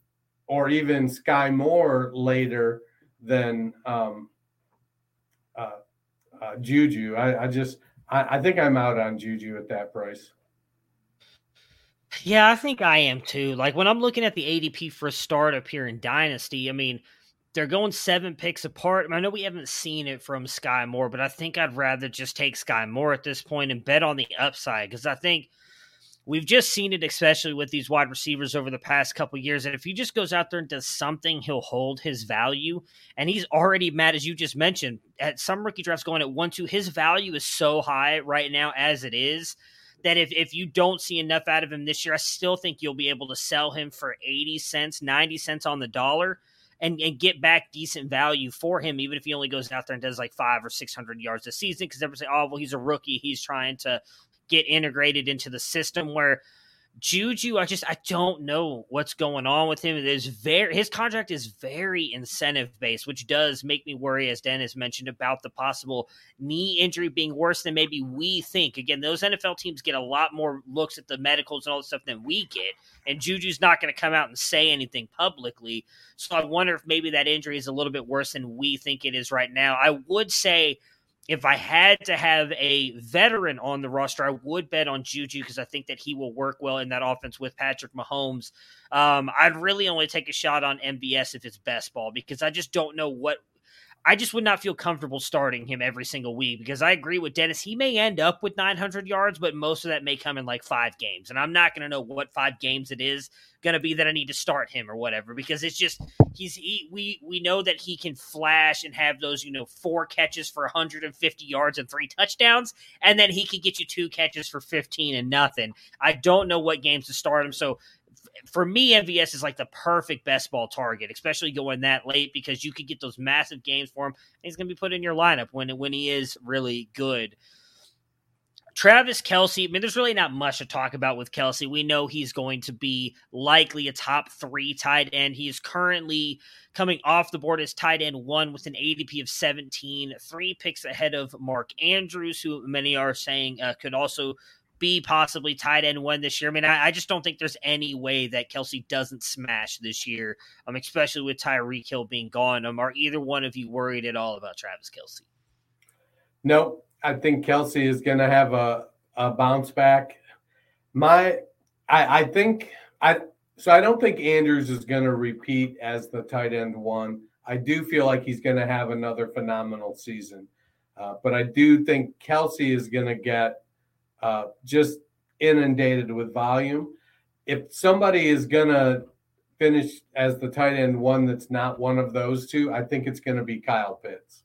or even Skyy Moore later than um, uh, uh, Juju. I, I just, I, I think I'm out on Juju at that price. Yeah, I think I am too. Like when I'm looking at the ADP for a startup here in Dynasty, I mean, they're going seven picks apart. I know we haven't seen it from Skyy Moore, but I think I'd rather just take Skyy Moore at this point and bet on the upside because I think we've just seen it, especially with these wide receivers over the past couple years. And if he just goes out there and does something, he'll hold his value. And he's already, Matt, as you just mentioned, at some rookie drafts going at one two, his value is so high right now as it is that if, if you don't see enough out of him this year, I still think you'll be able to sell him for 80 cents, 90 cents on the dollar and, and get back decent value for him, even if he only goes out there and does like five or 600 yards a season. Because everyone's say, oh, well, he's a rookie. He's trying to get integrated into the system where – Juju, I just I don't know what's going on with him. It is very his contract is very incentive based, which does make me worry, as Dennis mentioned, about the possible knee injury being worse than maybe we think. Again, those NFL teams get a lot more looks at the medicals and all the stuff than we get, and Juju's not going to come out and say anything publicly. So I wonder if maybe that injury is a little bit worse than we think it is right now. I would say if I had to have a veteran on the roster, I would bet on Juju because I think that he will work well in that offense with Patrick Mahomes. Um, I'd really only take a shot on MVS if it's best ball because I just don't know what I just would not feel comfortable starting him every single week because I agree with Dennis. He may end up with 900 yards, but most of that may come in like five games. And I'm not going to know what five games it is going to be that I need to start him or whatever because it's just, he's, he, we, we know that he can flash and have those, you know, four catches for 150 yards and three touchdowns. And then he could get you two catches for 15 and nothing. I don't know what games to start him. So for me, MVS is like the perfect best ball target, especially going that late because you could get those massive games for him. he's going to be put in your lineup when when he is really good. Travis Kelce, I mean, there's really not much to talk about with Kelce. We know he's going to be likely a top three tight end. He is currently coming off the board as tight end one with an ADP of 17, three picks ahead of Mark Andrews, who many are saying uh, could also be possibly tight end one this year. I mean, I, I, just don't think there's any way that Kelce doesn't smash this year, um, especially with Tyreek Hill being gone. Um, are either one of you worried at all about Travis Kelce? No, I think Kelce is going to have a, a bounce back. My, I, I think I so I don't think Andrews is going to repeat as the tight end one. I do feel like he's going to have another phenomenal season, uh, but I do think Kelce is going to get uh, just inundated with volume. If somebody is going to finish as the tight end one that's not one of those two, I think it's going to be Kyle Pitts.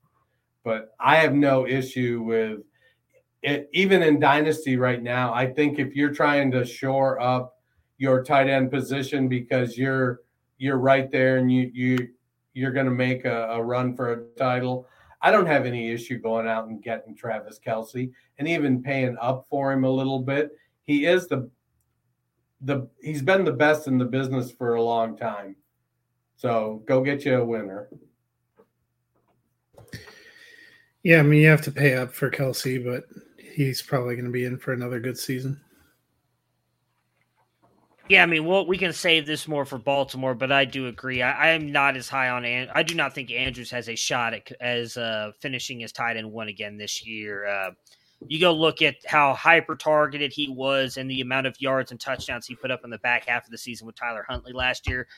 But I have no issue with it, even in Dynasty right now. I think if you're trying to shore up your tight end position because you're you're right there and you you you're going to make a, a, run for a title, I don't have any issue going out and getting Travis Kelce and even paying up for him a little bit. He is the the he's been the best in the business for a long time. So go get you a winner. Yeah, I mean you have to pay up for Kelce, but he's probably going to be in for another good season. Yeah, I mean, well, we can save this more for Baltimore, but I do agree. I, I am not as high on. An- I do not think Andrews has a shot at as uh, finishing as tight end one again this year. Uh, you go look at how hyper targeted he was and the amount of yards and touchdowns he put up in the back half of the season with Tyler Huntley last year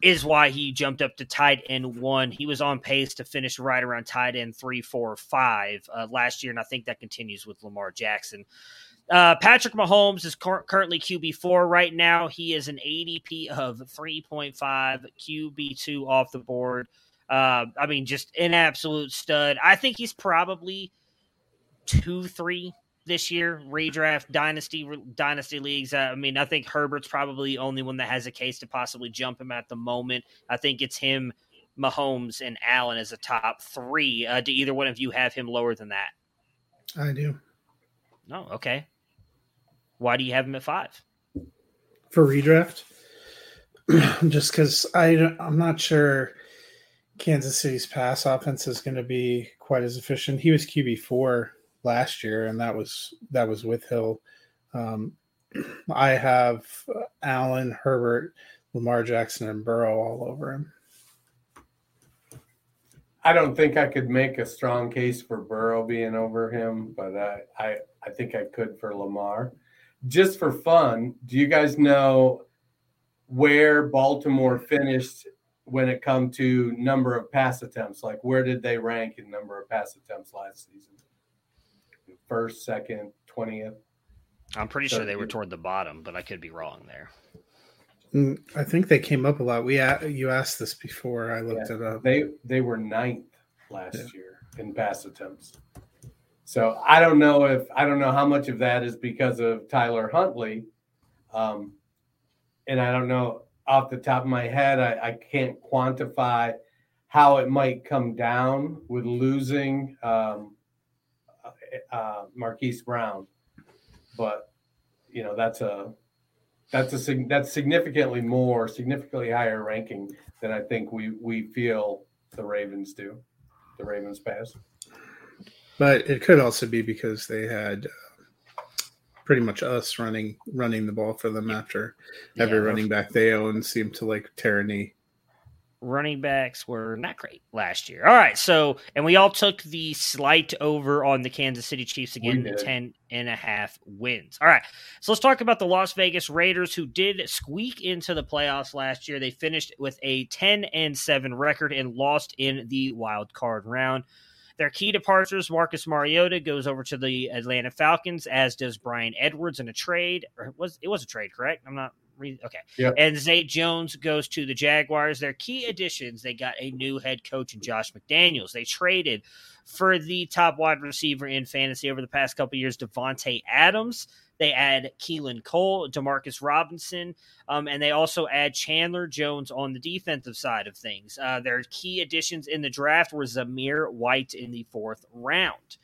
is why he jumped up to tight end one. He was on pace to finish right around tight end three, four, five uh, last year, and I think that continues with Lamar Jackson. Uh, Patrick Mahomes is cur- currently QB four right now. He is an ADP of three point five, QB two off the board. Uh, I mean, just an absolute stud. I think he's probably two, three this year, redraft dynasty dynasty leagues. Uh, I mean, I think Herbert's probably the only one that has a case to possibly jump him at the moment. I think it's him, Mahomes, and Allen as a top three. Uh, do either one of you have him lower than that? I do. No, oh, okay. Why do you have him at five? For redraft, just because I I'm not sure Kansas City's pass offense is going to be quite as efficient. He was QB four last year, and that was that was with Hill. Um, I have Allen, Herbert, Lamar Jackson, and Burrow all over him. I don't think I could make a strong case for Burrow being over him, but I, I, I think I could for Lamar. Just for fun, do you guys know where Baltimore finished when it come to number of pass attempts? Like where did they rank in number of pass attempts last season? first, second, twentieth. I'm pretty sure they were toward the bottom, but I could be wrong there. Mm, I think they came up a lot. We you asked this before. I looked yeah, it up. They they were ninth last yeah. year in pass attempts. So I don't know if I don't know how much of that is because of Tyler Huntley, um, and I don't know off the top of my head. I, I can't quantify how it might come down with losing um, uh, Marquise Brown, but you know that's a that's a that's significantly more, significantly higher ranking than I think we we feel the Ravens do. The Ravens pass, but it could also be because they had uh, pretty much us running running the ball for them after yeah, every running back they own seemed to like tear a knee running backs were not great last year. All right, so and we all took the slight over on the Kansas City Chiefs again, the 10 and a half wins. All right, so let's talk about the Las Vegas Raiders who did squeak into the playoffs last year. They finished with a 10 and 7 record and lost in the wild card round. Their key departures, Marcus Mariota goes over to the Atlanta Falcons, as does Bryan Edwards in a trade. Or was it was a trade, correct? I'm not okay. Yep. And Zay Jones goes to the Jaguars. Their key additions, they got a new head coach in Josh McDaniels. They traded for the top wide receiver in fantasy over the past couple years, Davante Adams. They add Keelan Cole, Demarcus Robinson, um, and they also add Chandler Jones on the defensive side of things. Uh, their key additions in the draft were Zamir White in the fourth round.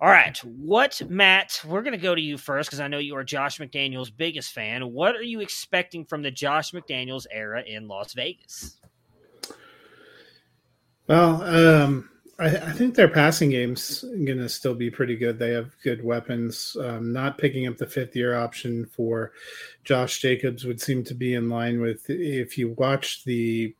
All right. What, Matt, we're going to go to you first because I know you are Josh McDaniels' biggest fan. What are you expecting from the Josh McDaniels era in Las Vegas? Well, um, I, I, think their passing game's going to still be pretty good. They have good weapons. Um, not picking up the fifth year option for Josh Jacobs would seem to be in line with if you watch the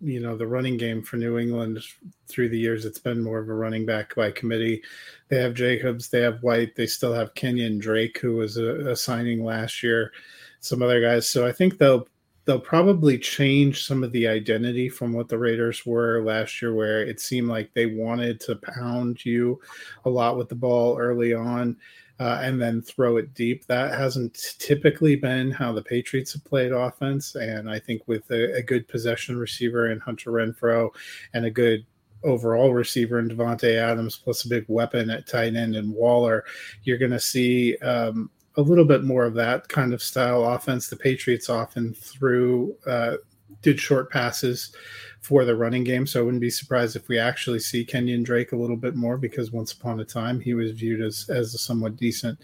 you know the running game for New England through the years. It's been more of a running back by committee. They have Jacobs, they have White, they still have Kenyon Drake, who was a, a signing last year. Some other guys, so I think they'll they'll probably change some of the identity from what the Raiders were last year, where it seemed like they wanted to pound you a lot with the ball early on uh, and then throw it deep. That hasn't typically been how the Patriots have played offense. And I think with a, a good possession receiver in Hunter Renfrow and a good overall receiver in Davante Adams, plus a big weapon at tight end and Waller, you're going to see um, a little bit more of that kind of style offense. The Patriots often threw uh, did short passes for the running game. So I wouldn't be surprised if we actually see Kenyon Drake a little bit more because once upon a time he was viewed as as a somewhat decent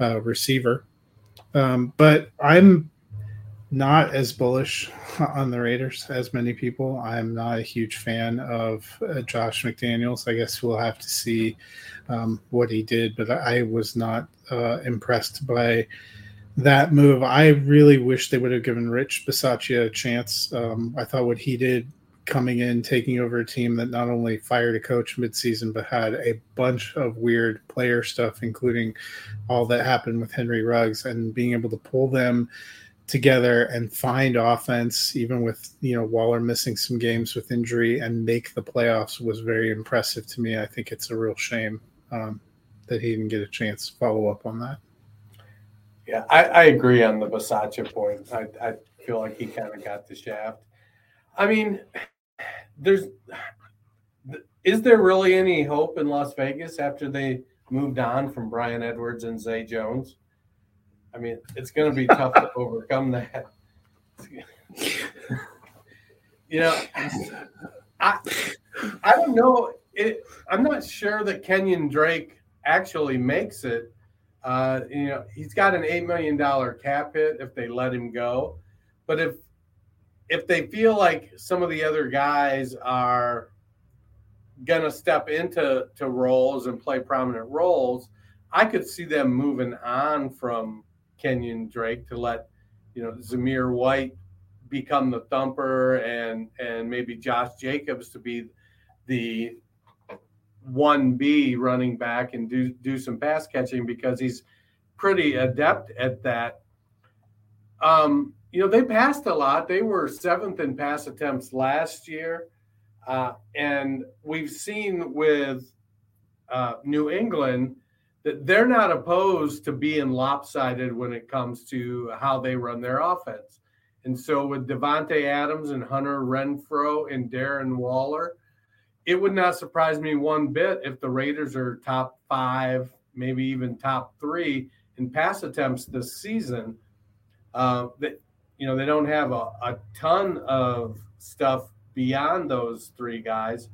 uh, receiver. Um, but I'm not as bullish on the Raiders as many people. I'm not a huge fan of uh, Josh McDaniels. I guess we'll have to see um, what he did, but I was not uh, impressed by that move. I really wish they would have given Rich Bisaccia a chance. Um, I thought what he did coming in, taking over a team that not only fired a coach midseason, but had a bunch of weird player stuff, including all that happened with Henry Ruggs, and being able to pull them together and find offense, even with you know Waller missing some games with injury, and make the playoffs was very impressive to me. I think it's a real shame um, that he didn't get a chance to follow up on that. Yeah, I, I agree on the Bisaccia point. I, I feel like he kind of got the shaft. I mean, there's is there really any hope in Las Vegas after they moved on from Bryan Edwards and Zay Jones? I mean, it's going to be tough to overcome that. you know, I I don't know. It, I'm not sure that Kenyon Drake actually makes it. Uh, you know, he's got an eight million dollar cap hit if they let him go, but if if they feel like some of the other guys are gonna step into to roles and play prominent roles, I could see them moving on from Kenyon Drake to let you know Zamir White become the thumper and and maybe Josh Jacobs to be the one B running back and do do some pass catching because he's pretty adept at that. Um, you know, they passed a lot. They were seventh in pass attempts last year. Uh, and we've seen with uh, New England they're not opposed to being lopsided when it comes to how they run their offense. And so with Davante Adams and Hunter Renfrow and Darren Waller, it would not surprise me one bit if the Raiders are top five, maybe even top three in pass attempts this season. Uh, that you know they don't have a, a ton of stuff beyond those three guys,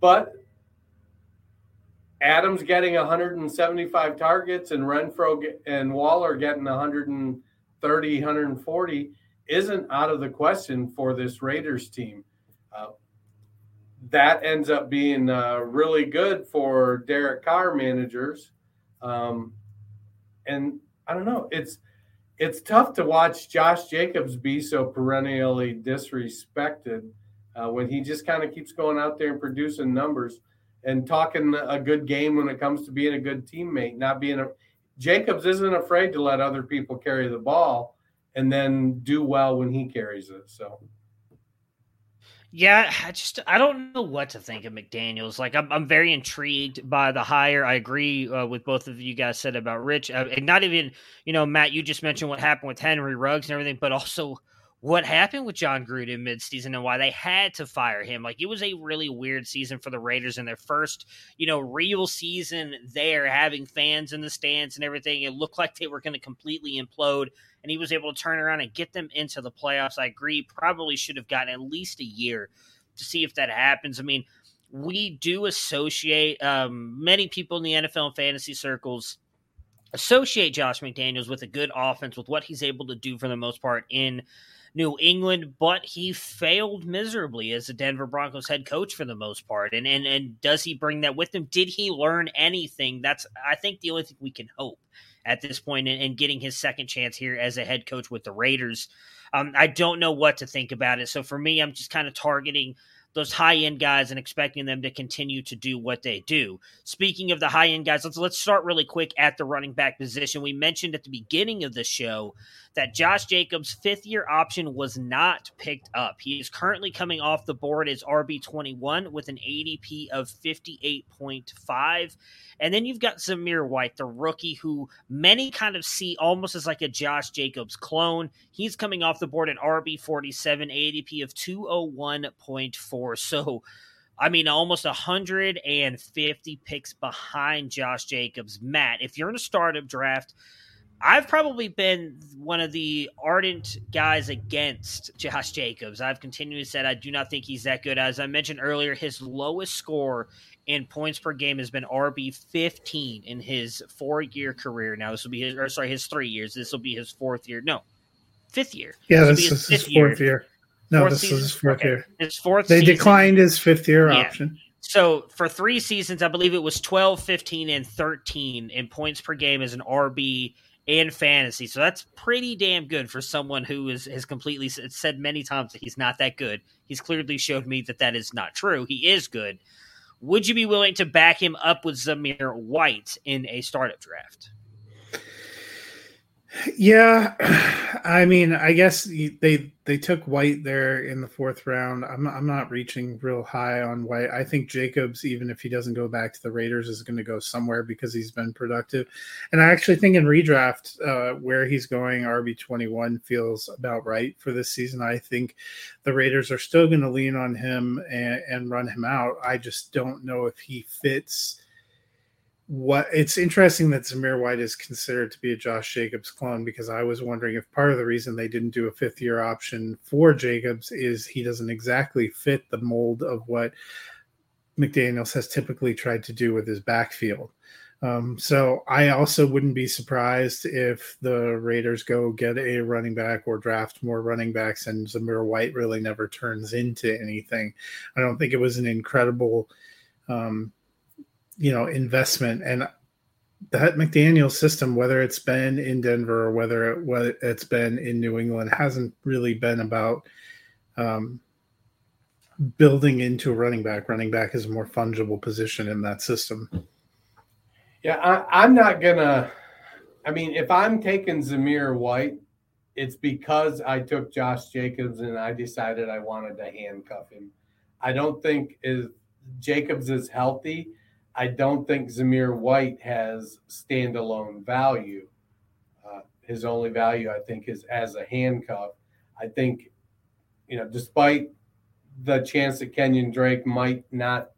but Adams getting 175 targets and Renfrow and Waller getting 130, 140 isn't out of the question for this Raiders team. Uh, that ends up being uh, really good for Derek Carr managers. Um, and I don't know, it's it's tough to watch Josh Jacobs be so perennially disrespected uh, when he just kind of keeps going out there and producing numbers and talking a good game when it comes to being a good teammate, not being a Jacobs isn't afraid to let other people carry the ball and then do well when he carries it. So yeah, I just I don't know what to think of McDaniel's. Like I'm I'm very intrigued by the hire. I agree uh, with both of you guys said about Rich, uh, and not even you know Matt. You just mentioned what happened with Henry Ruggs and everything, but also what happened with Jon Gruden midseason and why they had to fire him. Like it was a really weird season for the Raiders in their first, you know, real season there, having fans in the stands and everything. It looked like they were going to completely implode, and he was able to turn around and get them into the playoffs. I agree, probably should have gotten at least a year to see if that happens. I mean, we do associate um, many people in the NFL and fantasy circles associate Josh McDaniels with a good offense, with what he's able to do for the most part in New England, but he failed miserably as a Denver Broncos head coach for the most part. And and and does he bring that with him? Did he learn anything? That's I think the only thing we can hope at this point in, in getting his second chance here as a head coach with the Raiders. Um, I don't know what to think about it. So for me, I'm just kind of targeting those high end guys and expecting them to continue to do what they do. Speaking of the high end guys, let's let's start really quick at the running back position. We mentioned at the beginning of the show that Josh Jacobs' fifth year option was not picked up. He is currently coming off the board as RB21 with an ADP of 58.5. And then you've got Zamir White, the rookie who many kind of see almost as like a Josh Jacobs clone. He's coming off the board at RB47, ADP of 201.4. So, I mean, almost 150 picks behind Josh Jacobs. Matt, if you're in a startup draft, I've probably been one of the ardent guys against Josh Jacobs. I've continually said I do not think he's that good. As I mentioned earlier, his lowest score in points per game has been RB 15 in his four year career. Now, this will be his, or sorry, his three years. This will be his fourth year. No, fifth year. Yeah, this, this is his fourth year. year. No, fourth this season? is his fourth okay. year. His fourth They season. declined his fifth year yeah. option. So for three seasons, I believe it was 12, 15, and 13 in points per game as an RB in fantasy. So that's pretty damn good for someone who is, has completely said many times that he's not that good. He's clearly showed me that that is not true. He is good. Would you be willing to back him up with Zamir White in a startup draft? Yeah, I mean, I guess they they took White there in the fourth round. I'm I'm not reaching real high on White. I think Jacobs, even if he doesn't go back to the Raiders, is going to go somewhere because he's been productive. And I actually think in redraft uh, where he's going, RB twenty one feels about right for this season. I think the Raiders are still going to lean on him and, and run him out. I just don't know if he fits what it's interesting that Zamir White is considered to be a Josh Jacobs clone because I was wondering if part of the reason they didn't do a fifth year option for Jacobs is he doesn't exactly fit the mold of what McDaniels has typically tried to do with his backfield. Um, so I also wouldn't be surprised if the Raiders go get a running back or draft more running backs and Zamir White really never turns into anything. I don't think it was an incredible um, you know investment and that McDaniel system, whether it's been in Denver or whether it, whether it's been in New England, hasn't really been about um, building into running back. Running back is a more fungible position in that system. Yeah, I, I'm not gonna. I mean, if I'm taking Zamir White, it's because I took Josh Jacobs and I decided I wanted to handcuff him. I don't think is Jacobs is healthy I don't think Zamir White has standalone value. Uh, his only value, I think, is as a handcuff. I think, you know, despite the chance that Kenyon Drake might not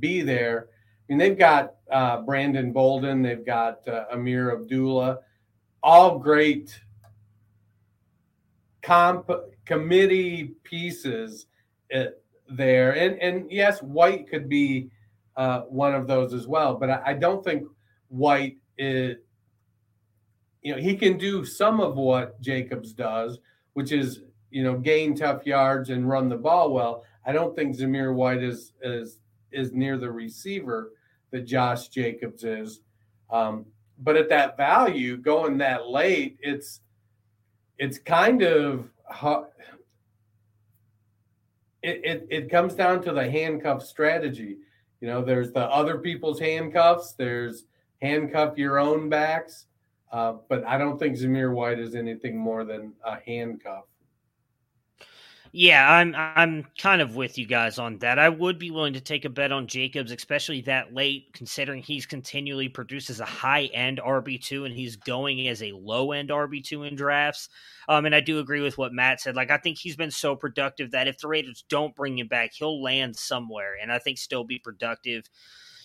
be there, I mean, they've got uh, Brandon Bolden, they've got uh, Ameer Abdullah, all great comp committee pieces uh, there. And and yes, White could be uh, one of those as well. But I, I, don't think White is, you know, he can do some of what Jacobs does, which is, you know, gain tough yards and run the ball well. I don't think Zamir White is is is near the receiver that Josh Jacobs is. Um, but at that value, going that late, it's it's kind of it, it, it comes down to the handcuff strategy. You know, there's the other people's handcuffs. There's handcuff your own backs. Uh, but I don't think Zamir White is anything more than a handcuff. Yeah, I'm I'm kind of with you guys on that. I would be willing to take a bet on Jacobs, especially that late, considering he's continually produces a high end RB two and he's going as a low end RB two in drafts. Um, and I do agree with what Matt said. Like I think he's been so productive that if the Raiders don't bring him back, he'll land somewhere, and I think still be productive.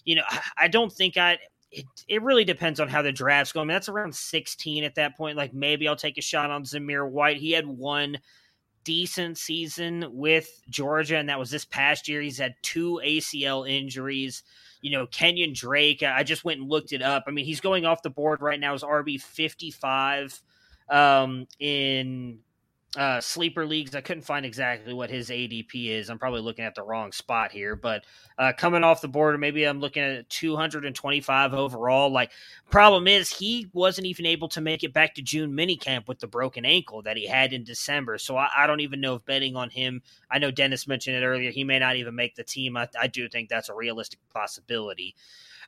You know, I don't think I it, it really depends on how the draft's going. I mean, that's around 16 at that point. Like maybe I'll take a shot on Zamir White. He had one decent season with Georgia, and that was this past year. He's had two ACL injuries. You know, Kenyon Drake, I just went and looked it up. I mean, he's going off the board right now as RB 55 um, in uh, sleeper leagues. I couldn't find exactly what his ADP is. I'm probably looking at the wrong spot here, but uh, coming off the board, maybe I'm looking at 225 overall. Like, problem is he wasn't even able to make it back to June minicamp with the broken ankle that he had in December. So I, I, don't even know if betting on him. I know Dennis mentioned it earlier. He may not even make the team. I, I do think that's a realistic possibility.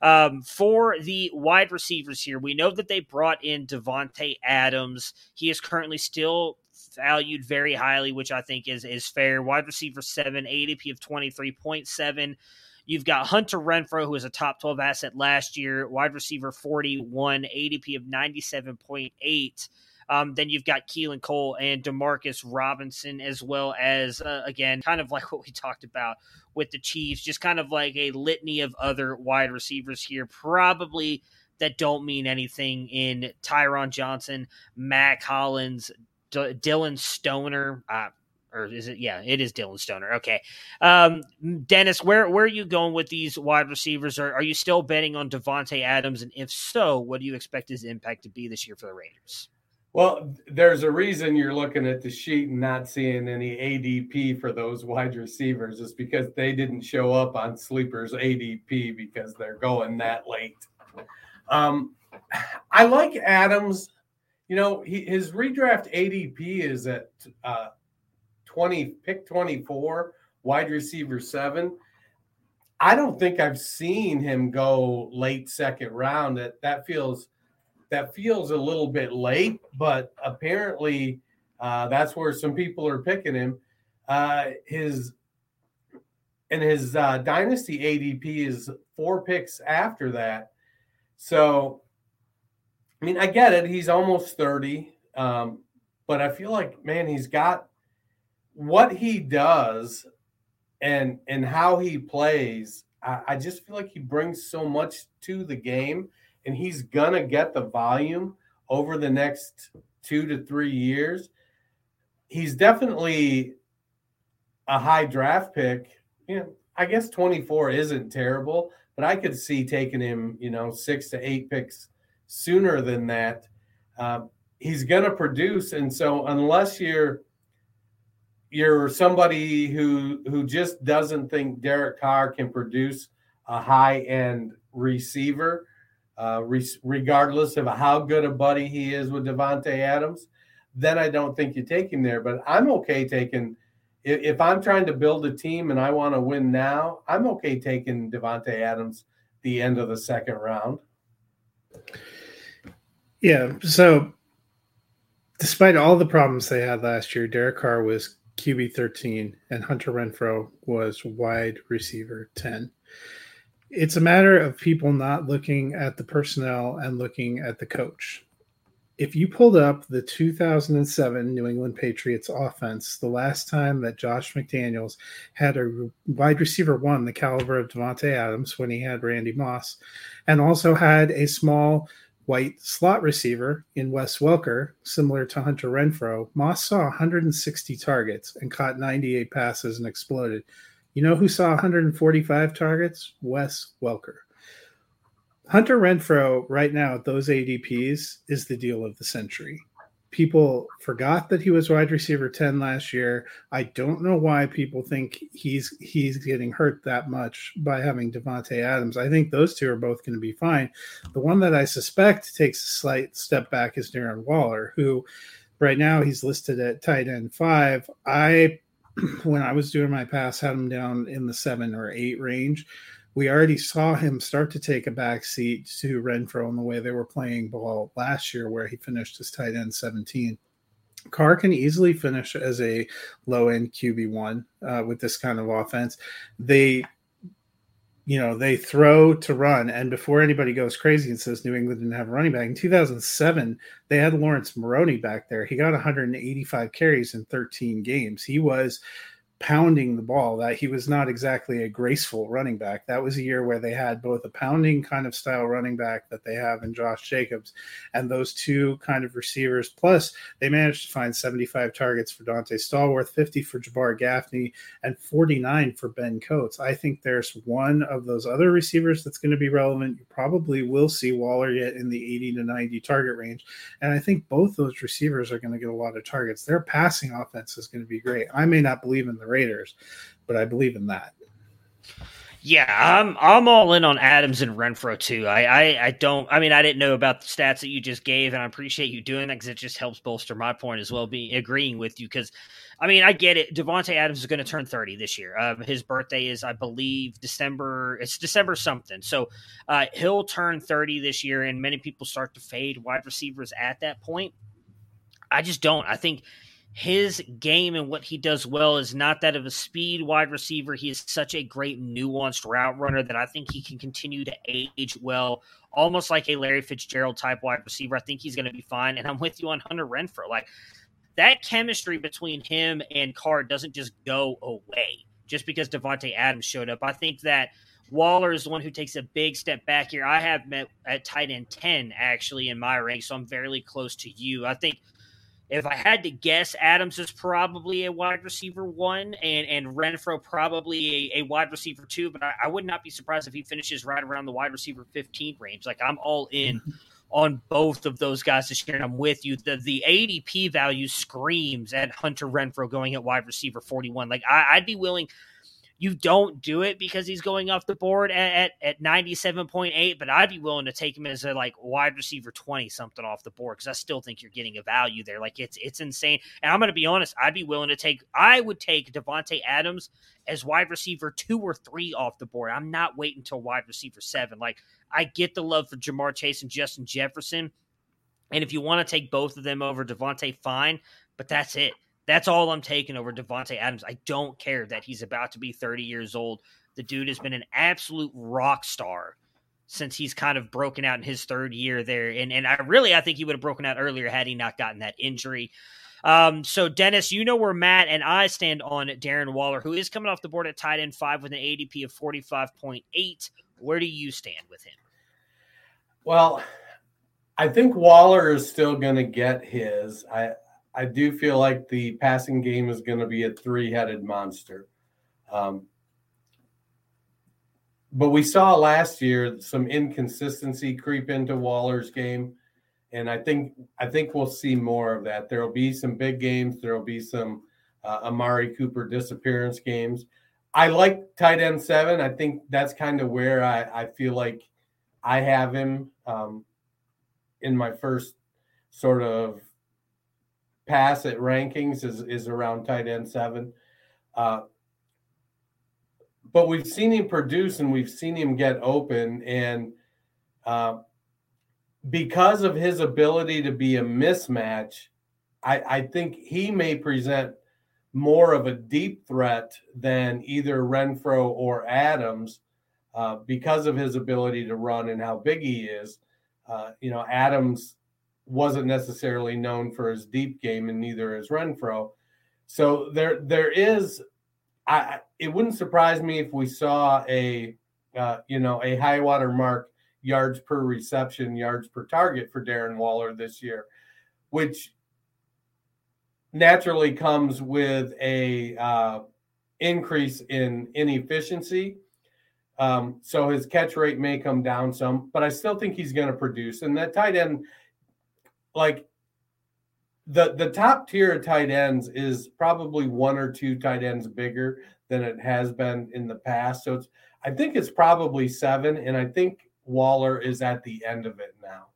Um, for the wide receivers here, we know that they brought in Davante Adams. He is currently still valued very highly, which I think is is fair. Wide receiver seven, ADP of twenty three point seven. You've got Hunter Renfrow, who was a top 12 asset last year, wide receiver 41, ADP of 97.8. Um, then you've got Keelan Cole and Demarcus Robinson, as well as, uh, again, kind of like what we talked about with the Chiefs, just kind of like a litany of other wide receivers here. Probably that don't mean anything in Tyron Johnson, Mack Hollins, D- Dillon Stoner. Uh, or is it? Yeah, it is Dylan Stoner. Okay, um, Dennis, where where are you going with these wide receivers? Are, are you still betting on Davante Adams? And if so, what do you expect his impact to be this year for the Raiders? Well, there's a reason you're looking at the sheet and not seeing any ADP for those wide receivers. Is because they didn't show up on Sleeper's ADP because they're going that late. Um, I like Adams. You know, he, his redraft ADP is at uh, 20, pick 24, wide receiver seven. I don't think I've seen him go late second round. That that feels that feels a little bit late, but apparently uh, that's where some people are picking him. Uh, his and his uh, dynasty ADP is four picks after that. So, I mean, I get it. He's almost thirty, um, but I feel like man, he's got what he does and and how he plays. I, I just feel like he brings so much to the game and he's gonna get the volume over the next two to three years. He's definitely a high draft pick. You know, I guess 24 isn't terrible, but I could see taking him, you know, six to eight picks sooner than that. Uh, he's going to produce, and so unless you're you're somebody who who just doesn't think Derek Carr can produce a high end receiver, uh, re- regardless of how good a buddy he is with Davante Adams, then I don't think you take him there. But I'm okay taking if, if I'm trying to build a team and I want to win now, I'm okay taking Davante Adams the end of the second round. Yeah. So, despite all the problems they had last year, Derek Carr was QB 13 and Hunter Renfrow was wide receiver 10 it's a matter of people not looking at the personnel and looking at the coach. If you pulled up the 2007 New England Patriots offense, the last time that Josh McDaniels had a wide receiver one, the caliber of Davante Adams, when he had Randy Moss, and also had a small white slot receiver in Wes Welker, similar to Hunter Renfrow, Moss saw 160 targets and caught 98 passes and exploded. You know who saw 145 targets? Wes Welker. Hunter Renfrow, right now at those ADPs, is the deal of the century. People forgot that he was wide receiver 10 last year. I don't know why people think he's he's getting hurt that much by having Davante Adams. I think those two are both going to be fine. The one that I suspect takes a slight step back is Darren Waller, who right now he's listed at tight end five. I when I was doing my pass, had him down in the seven or eight range. We already saw him start to take a back seat to Renfrow in the way they were playing ball last year, where he finished as tight end 17. Carr can easily finish as a low end QB1 uh, with this kind of offense. They you know, they throw to run. And before anybody goes crazy and says New England didn't have a running back, in 2007, they had Laurence Maroney back there. He got 185 carries in 13 games. He was pounding the ball that he was not exactly a graceful running back. That was a year where they had both a pounding kind of style running back that they have in Josh Jacobs and those two kind of receivers. Plus, they managed to find 75 targets for Donté Stallworth, 50 for Jabar Gaffney, and 49 for Ben Coates. I think there's one of those other receivers that's going to be relevant. You probably will see Waller get in the 80 to 90 target range. And I think both those receivers are going to get a lot of targets. Their passing offense is going to be great. I may not believe in the Raiders, but I believe in that. Yeah, I'm I'm all in on Adams and Renfrow too. I, I, I don't. I mean, I didn't know about the stats that you just gave, and I appreciate you doing that because it just helps bolster my point as well. Being agreeing with you because, I mean, I get it. Davante Adams is going to turn 30 this year. Uh, his birthday is, I believe, December. It's December something. So uh, he'll turn 30 this year, and many people start to fade wide receivers at that point. I just don't. I think his game and what he does well is not that of a speed wide receiver. He is such a great nuanced route runner that I think he can continue to age well, almost like a Larry Fitzgerald type wide receiver. I think he's going to be fine. And I'm with you on Hunter Renfrow. Like that chemistry between him and Carr doesn't just go away just because Davante Adams showed up. I think that Waller is the one who takes a big step back here. I have met at tight end 10 actually in my rank, so I'm fairly close to you. I think if I had to guess, Adams is probably a wide receiver one, and and Renfrow probably a, a wide receiver two. But I, I, would not be surprised if he finishes right around the wide receiver 15 range. Like I'm all in mm-hmm. on both of those guys this year, and I'm with you. The the ADP value screams at Hunter Renfrow going at wide receiver 41. Like I, I'd be willing you don't do it because he's going off the board at, at, at 97.8, but I'd be willing to take him as a like wide receiver 20 something off the board because I still think you're getting a value there. Like it's it's insane. And I'm gonna be honest, I'd be willing to take I would take Davante Adams as wide receiver two or three off the board. I'm not waiting until wide receiver seven. Like I get the love for Ja'Marr Chase and Justin Jefferson. And if you want to take both of them over Davante, fine, but that's it. That's all I'm taking over Davante Adams. I don't care that he's about to be 30 years old. The dude has been an absolute rock star since he's kind of broken out in his third year there. And and I really I think he would have broken out earlier had he not gotten that injury. Um, so Dennis, you know where Matt and I stand on Darren Waller, who is coming off the board at tight end five with an ADP of 45.8. Where do you stand with him? Well, I think Waller is still going to get his. I I do feel like the passing game is going to be a three headed monster. Um, but we saw last year some inconsistency creep into Waller's game. And I think I think we'll see more of that. There will be some big games. There will be some uh, Amari Cooper disappearance games. I like tight end seven. I think that's kind of where I, I feel like I have him um, in my first sort of pass at rankings is is around tight end seven. Uh, but we've seen him produce and we've seen him get open and uh, because of his ability to be a mismatch I, I, think he may present more of a deep threat than either Renfrow or adams uh, because of his ability to run and how big he is uh, you know adams wasn't necessarily known for his deep game, and neither is Renfrow. So there, there is. I, it wouldn't surprise me if we saw a, uh, you know, a high water mark yards per reception, yards per target for Darren Waller this year, which naturally comes with a uh, increase in inefficiency. Um, so his catch rate may come down some, but I still think he's going to produce. And that tight end like the the top tier of tight ends is probably one or two tight ends bigger than it has been in the past. So it's I think it's probably seven, and I think Waller is at the end of it now.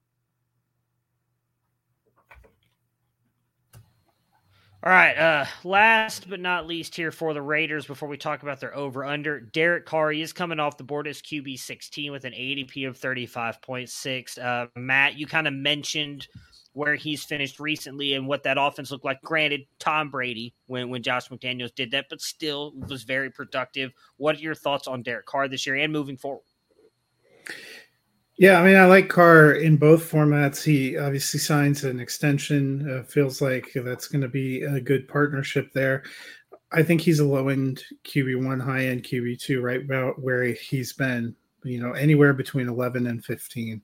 All right. Uh, last but not least, here for the Raiders, before we talk about their over under, Derek Carr is coming off the board as QB 16 with an ADP of 35.6. Uh, Matt, you kind of mentioned where he's finished recently and what that offense looked like. Granted, Tom Brady when when Josh McDaniels did that, but still was very productive. What are your thoughts on Derek Carr this year and moving forward? Yeah, I mean, I like Carr in both formats. He obviously signs an extension. Uh, feels like that's going to be a good partnership there. I think he's a low end QB one, high end QB two, right about where he's been. You know, anywhere between eleven and fifteen.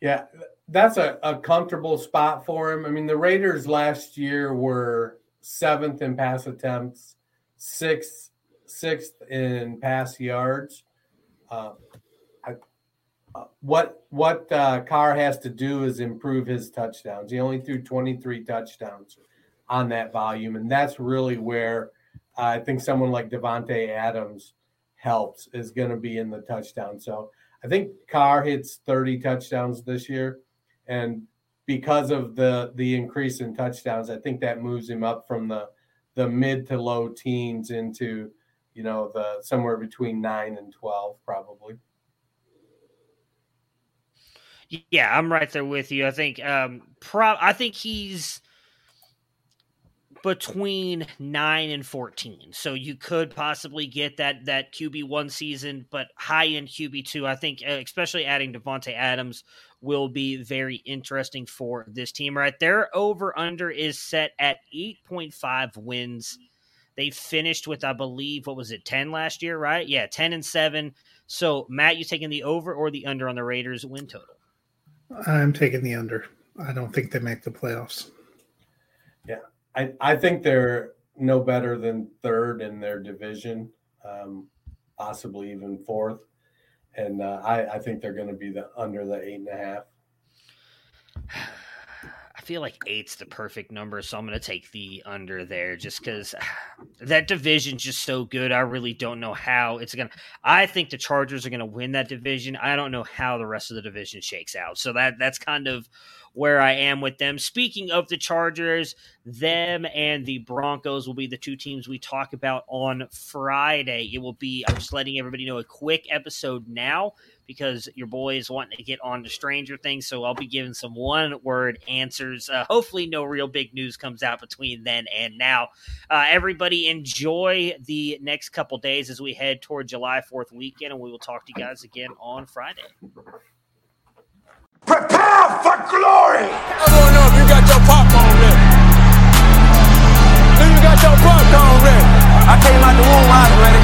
Yeah, that's a, a comfortable spot for him. I mean, the Raiders last year were seventh in pass attempts, sixth sixth in pass yards. Uh, I, uh, what what uh, Carr has to do is improve his touchdowns. He only threw 23 touchdowns on that volume, and that's really where I think someone like Davante Adams helps is going to be in the touchdown. So I think Carr hits 30 touchdowns this year and because of the the increase in touchdowns, I think that moves him up from the the mid to low teens into you know the somewhere between nine and twelve probably. Yeah, I'm right there with you. I think um pro- I think he's between 9 and 14. So you could possibly get that that QB1 season, but high end QB2. I think uh, especially adding Davante Adams will be very interesting for this team. Right, their over under is set at 8.5 wins. They finished with, I believe, what was it, 10 last year, right? Yeah, 10 and 7. So, Matt, you taking the over or the under on the Raiders win total? I'm taking the under. I don't think they make the playoffs. Yeah, I, I think they're no better than third in their division, um, possibly even fourth. And uh, I, I think they're going to be the under the eight and a half. Feel like eight's the perfect number, so I'm going to take the under there just because that division's just so good. I really don't know how it's going to. I think the Chargers are going to win that division. I don't know how the rest of the division shakes out. So that that's kind of where I am with them. Speaking of the Chargers, them and the Broncos will be the two teams we talk about on Friday. It will be, I'm just letting everybody know, a quick episode now because your boy is wanting to get on to Stranger Things. So I'll be giving some one word answers. Uh, hopefully, no real big news comes out between then and now. Uh, everybody, enjoy the next couple days as we head toward July 4th weekend, and we will talk to you guys again on Friday. Prepare for glory! I don't know if you got your popcorn ready. Do you got your popcorn ready? I came out the womb, I was ready